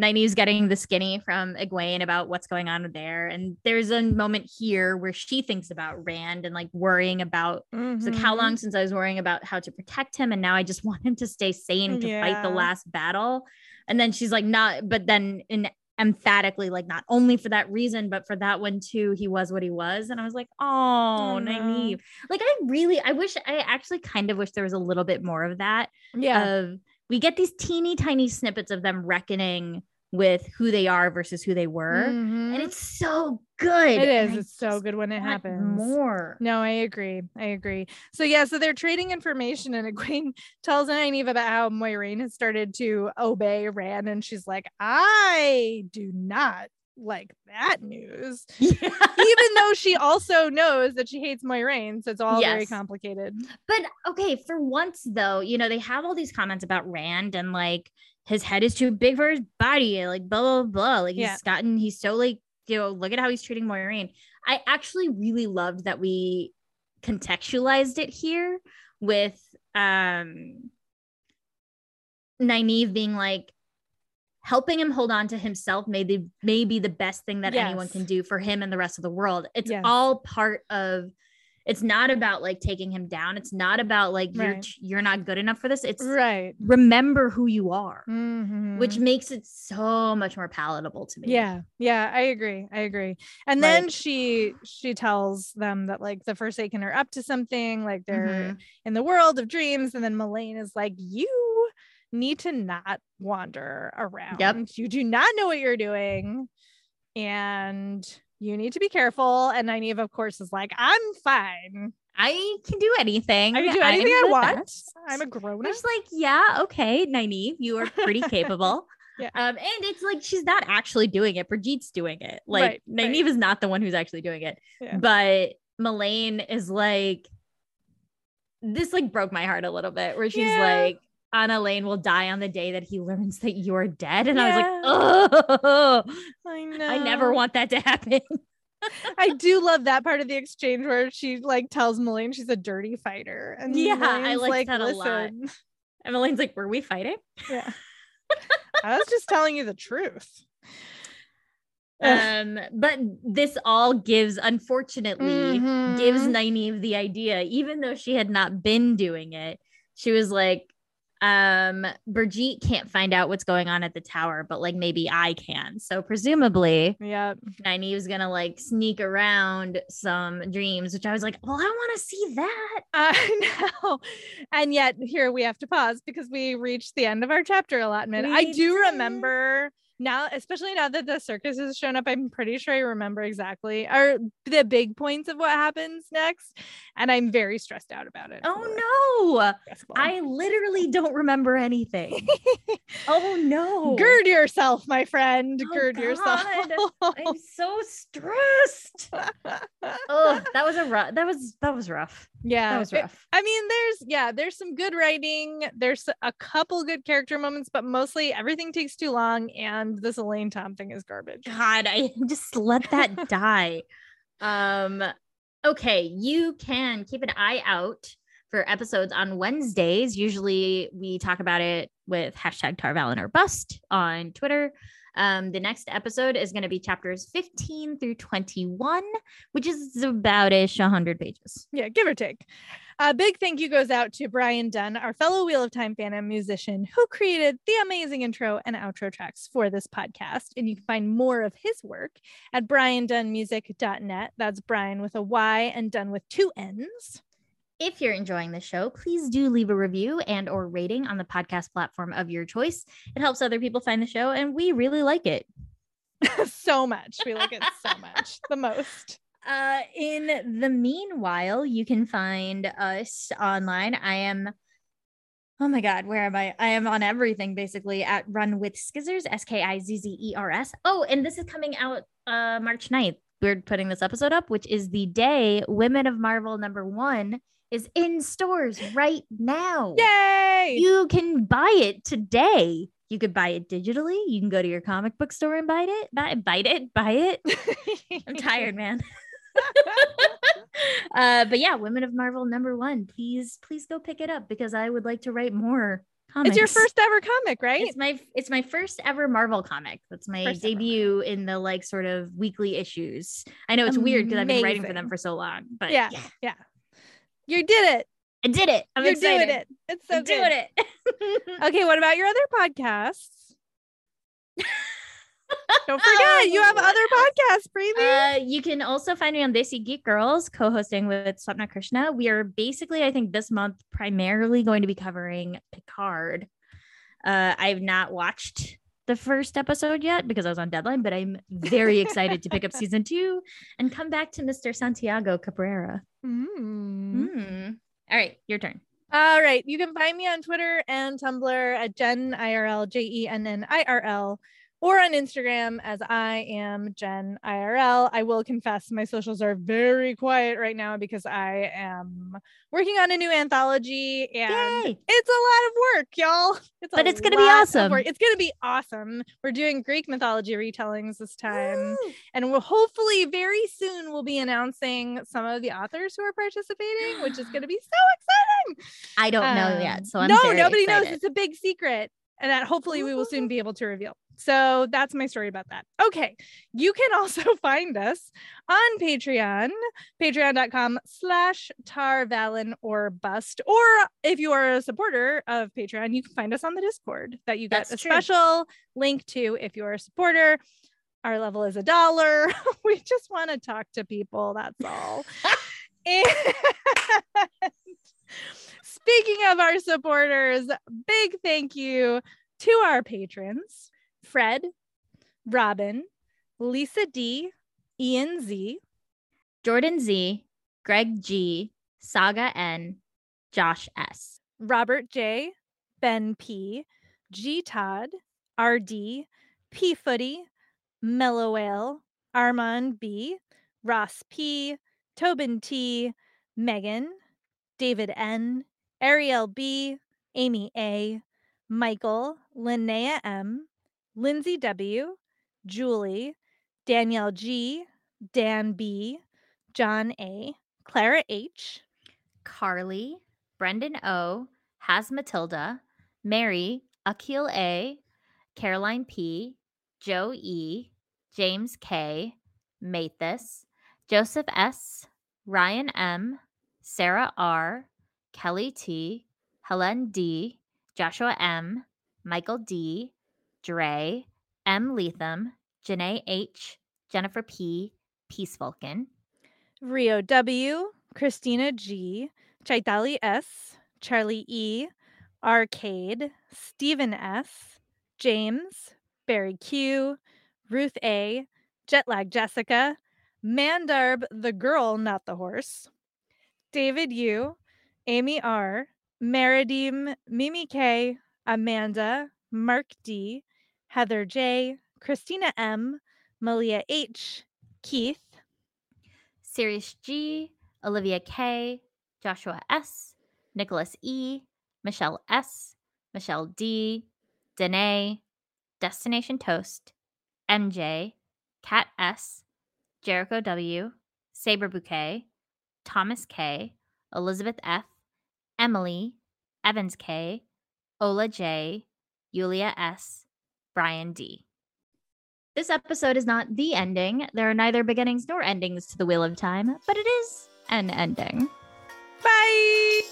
Nynaeve's getting the skinny from Egwene about what's going on there. And there's a moment here where she thinks about Rand and like worrying about it's like how long mm-hmm. since I was worrying about how to protect him, and now I just want him to stay sane to fight the last battle. And then she's like, not, but then in emphatically, like, not only for that reason, but for that one too, he was what he was. And I was like, oh, Oh, no. Nynaeve. Like, I really, I wish, I actually kind of wish there was a little bit more of that. Yeah. Of we get these teeny tiny snippets of them reckoning with who they are versus who they were. Mhm. And it's so good. It is. It's so good when it happens. More. No, I agree. I agree. So yeah, so they're trading information, and Egwene tells Nynaeve about how Moiraine has started to obey Rand, and she's like, "I do not like that news," even though she also knows that she hates Moiraine. So it's all very complicated. But okay, for once though, you know, they have all these comments about Rand and like his head is too big for his body, like blah blah blah. Like Yeah. he's gotten, he's so like, you know, look at how he's treating Moiraine. I actually really loved that we contextualized it here with um Nynaeve being like helping him hold on to himself may, the, may be the best thing that anyone can do for him and the rest of the world. It's Yes. all part of it's not about like taking him down. It's not about like you're you're not good enough for this. It's Right. remember who you are, Mhm. which makes it so much more palatable to me. yeah yeah i agree i agree and then Like- she she tells them that like the forsaken are up to something like they're Mhm. in the world of dreams and then Melaine is like you need to not wander around you do not know what you're doing and you need to be careful and Nynaeve of course is like I'm fine I can do anything. I can do anything I'm I want best. I'm a grown up It's like, yeah, okay, Nynaeve, you are pretty capable. Yeah. Um, and it's like she's not actually doing it. Birgitte's doing it. Like Right, right. Is not the one who's actually doing it. Yeah. But Melaine is like, this like broke my heart a little bit, where she's Yeah. like, Anna Lane will die on the day that he learns that you're dead. And I was like, oh, I know I never want that to happen. I do love that part of the exchange where she like tells Melaine she's a dirty fighter. And Yeah, I liked like, that a lot. listen, And Melaine's like, were we fighting? yeah. I was just telling you the truth. Um but this all gives unfortunately gives Mhm. Nynaeve the idea even though she had not been doing it she was like um Birgitte can't find out what's going on at the tower but like maybe I can so presumably Yep. Nynaeve's gonna like sneak around some dreams which I was like well I want to see that I know. And yet here we have to pause because we reached the end of our chapter allotment. I do remember now, especially now that the circus has shown up, I'm pretty sure I remember exactly or the big points of what happens next. And I'm very stressed out about it. oh no. I literally don't remember anything oh no gird yourself, my friend. Oh, gird yourself. I'm so stressed. Oh, that was a rough. That was that was rough. yeah. That was rough. I mean, there's yeah, there's some good writing. There's a couple good character moments, but mostly everything takes too long, and this Elayne Thom thing is garbage. God, I just let that die. Um. Okay, you can keep an eye out for episodes on Wednesdays. Usually we talk about it with hashtag Tar Valon or Bust on Twitter. Um, the next episode is going to be chapters 15 through 21, which is about ish 100 pages. Yeah, give or take. A big thank you goes out to Brian Dunn, our fellow Wheel of Time fan and musician, who created the amazing intro and outro tracks for this podcast. And you can find more of his work at briandunnmusic.net. That's Brian with a Y and Dunn with two N's. If you're enjoying the show, please do leave a review and or rating on the podcast platform of your choice. It helps other people find the show and we really like it. so much. We like it so much. The most. Uh, in the meanwhile, you can find us online. I am, oh my God, where am I? I am on everything basically at Run with Skizzers, S K I Z Z E R S. Oh, and this is coming out uh, March 9th. We're putting this episode up, which is the day Women of Marvel number one is in stores right now. Yay! You can buy it today. You could buy it digitally. You can go to your comic book store and buy it. Buy, bite it. Buy it. I'm tired, man. uh, but yeah, Women of Marvel number one. Please, please go pick it up because I would like to write more comics. It's your first ever comic, right? It's my it's my first ever Marvel comic. That's my First debut in the like sort of weekly issues. I know it's weird because I've been writing for them for so long, but Yeah. yeah, Yeah. You did it. I did it. I'm You're excited. doing it. It's so I'm good. doing it. Okay, what about your other podcasts? Don't forget, you have other podcasts, Preeti. Uh, you can also find me on Desi Geek Girls, co-hosting with Swapna Krishna. We are basically, I think, this month primarily going to be covering Picard. Uh, I've not watched the first episode yet because I was on deadline, but I'm very excited to pick up season two and come back to Mr. Santiago Cabrera. Mm. Hmm. All right, your turn. All right. You can find me on Twitter and Tumblr at Jen IRL, J E N N I R L, or on Instagram as I am Jen IRL. I will confess my socials are very quiet right now because I am working on a new anthology and Yay! it's a lot of work, y'all. It's But it's gonna be awesome. It's gonna be awesome. We're doing Greek mythology retellings this time. Woo! And we'll hopefully very soon we'll be announcing some of the authors who are participating, which is going to be so exciting. I don't know Um, yet, so I'm no, nobody knows. It's a big secret, and that hopefully we will soon be able to reveal. So that's my story about that. Okay, you can also find us on Patreon, patreon.com slash tarvalon or bust. Or if you are a supporter of Patreon, you can find us on the Discord that you get That's a true. special link to if you're a supporter. Our level is a dollar. we just want to talk to people. That's all. And speaking of our supporters, big thank you to our patrons Fred, Robin, Lisa D, Ian Z, Jordan Z, Greg G, Saga N, Josh S. Robert J, Ben P, G Todd, RD, P Footy, Mellow Ale, Armand B, Ross P, Tobin T, Megan, David N, Ariel B, Amy A, Michael, Linnea M, Lindsay W, Julie, Danielle G, Dan B, John A, Clara H, Carly, Brendan O, Has Matilda, Mary, Akil A, Caroline P, Joe E, James K, Mathis, Joseph S, Ryan M, Sarah R, Kelly T, Helen D, Joshua M, Michael D, Dre, M. Leatham, Janae H, Jennifer P, Peace Vulcan, Rio W, Christina G, Chaitali S, Charlie E, Arcade, Stephen S, James, Barry Q, Ruth A, Jetlag Jessica, Mandarb the girl, not the horse, David U, Amy R, Meridim, Mimi K, Amanda, Mark D, Heather J, Christina M, Malia H, Keith, Sirius G, Olivia K, Joshua S, Nicholas E, Michelle S, Michelle D, Danae, Destination Toast, MJ, Kat S, Jericho W, Saber Bouquet, Thomas K, Elizabeth F, Emily, Evans K, Ola J, Yulia S, Brian D. This episode is not the ending. There are neither beginnings nor endings to the Wheel of Time, but it is an ending. Bye!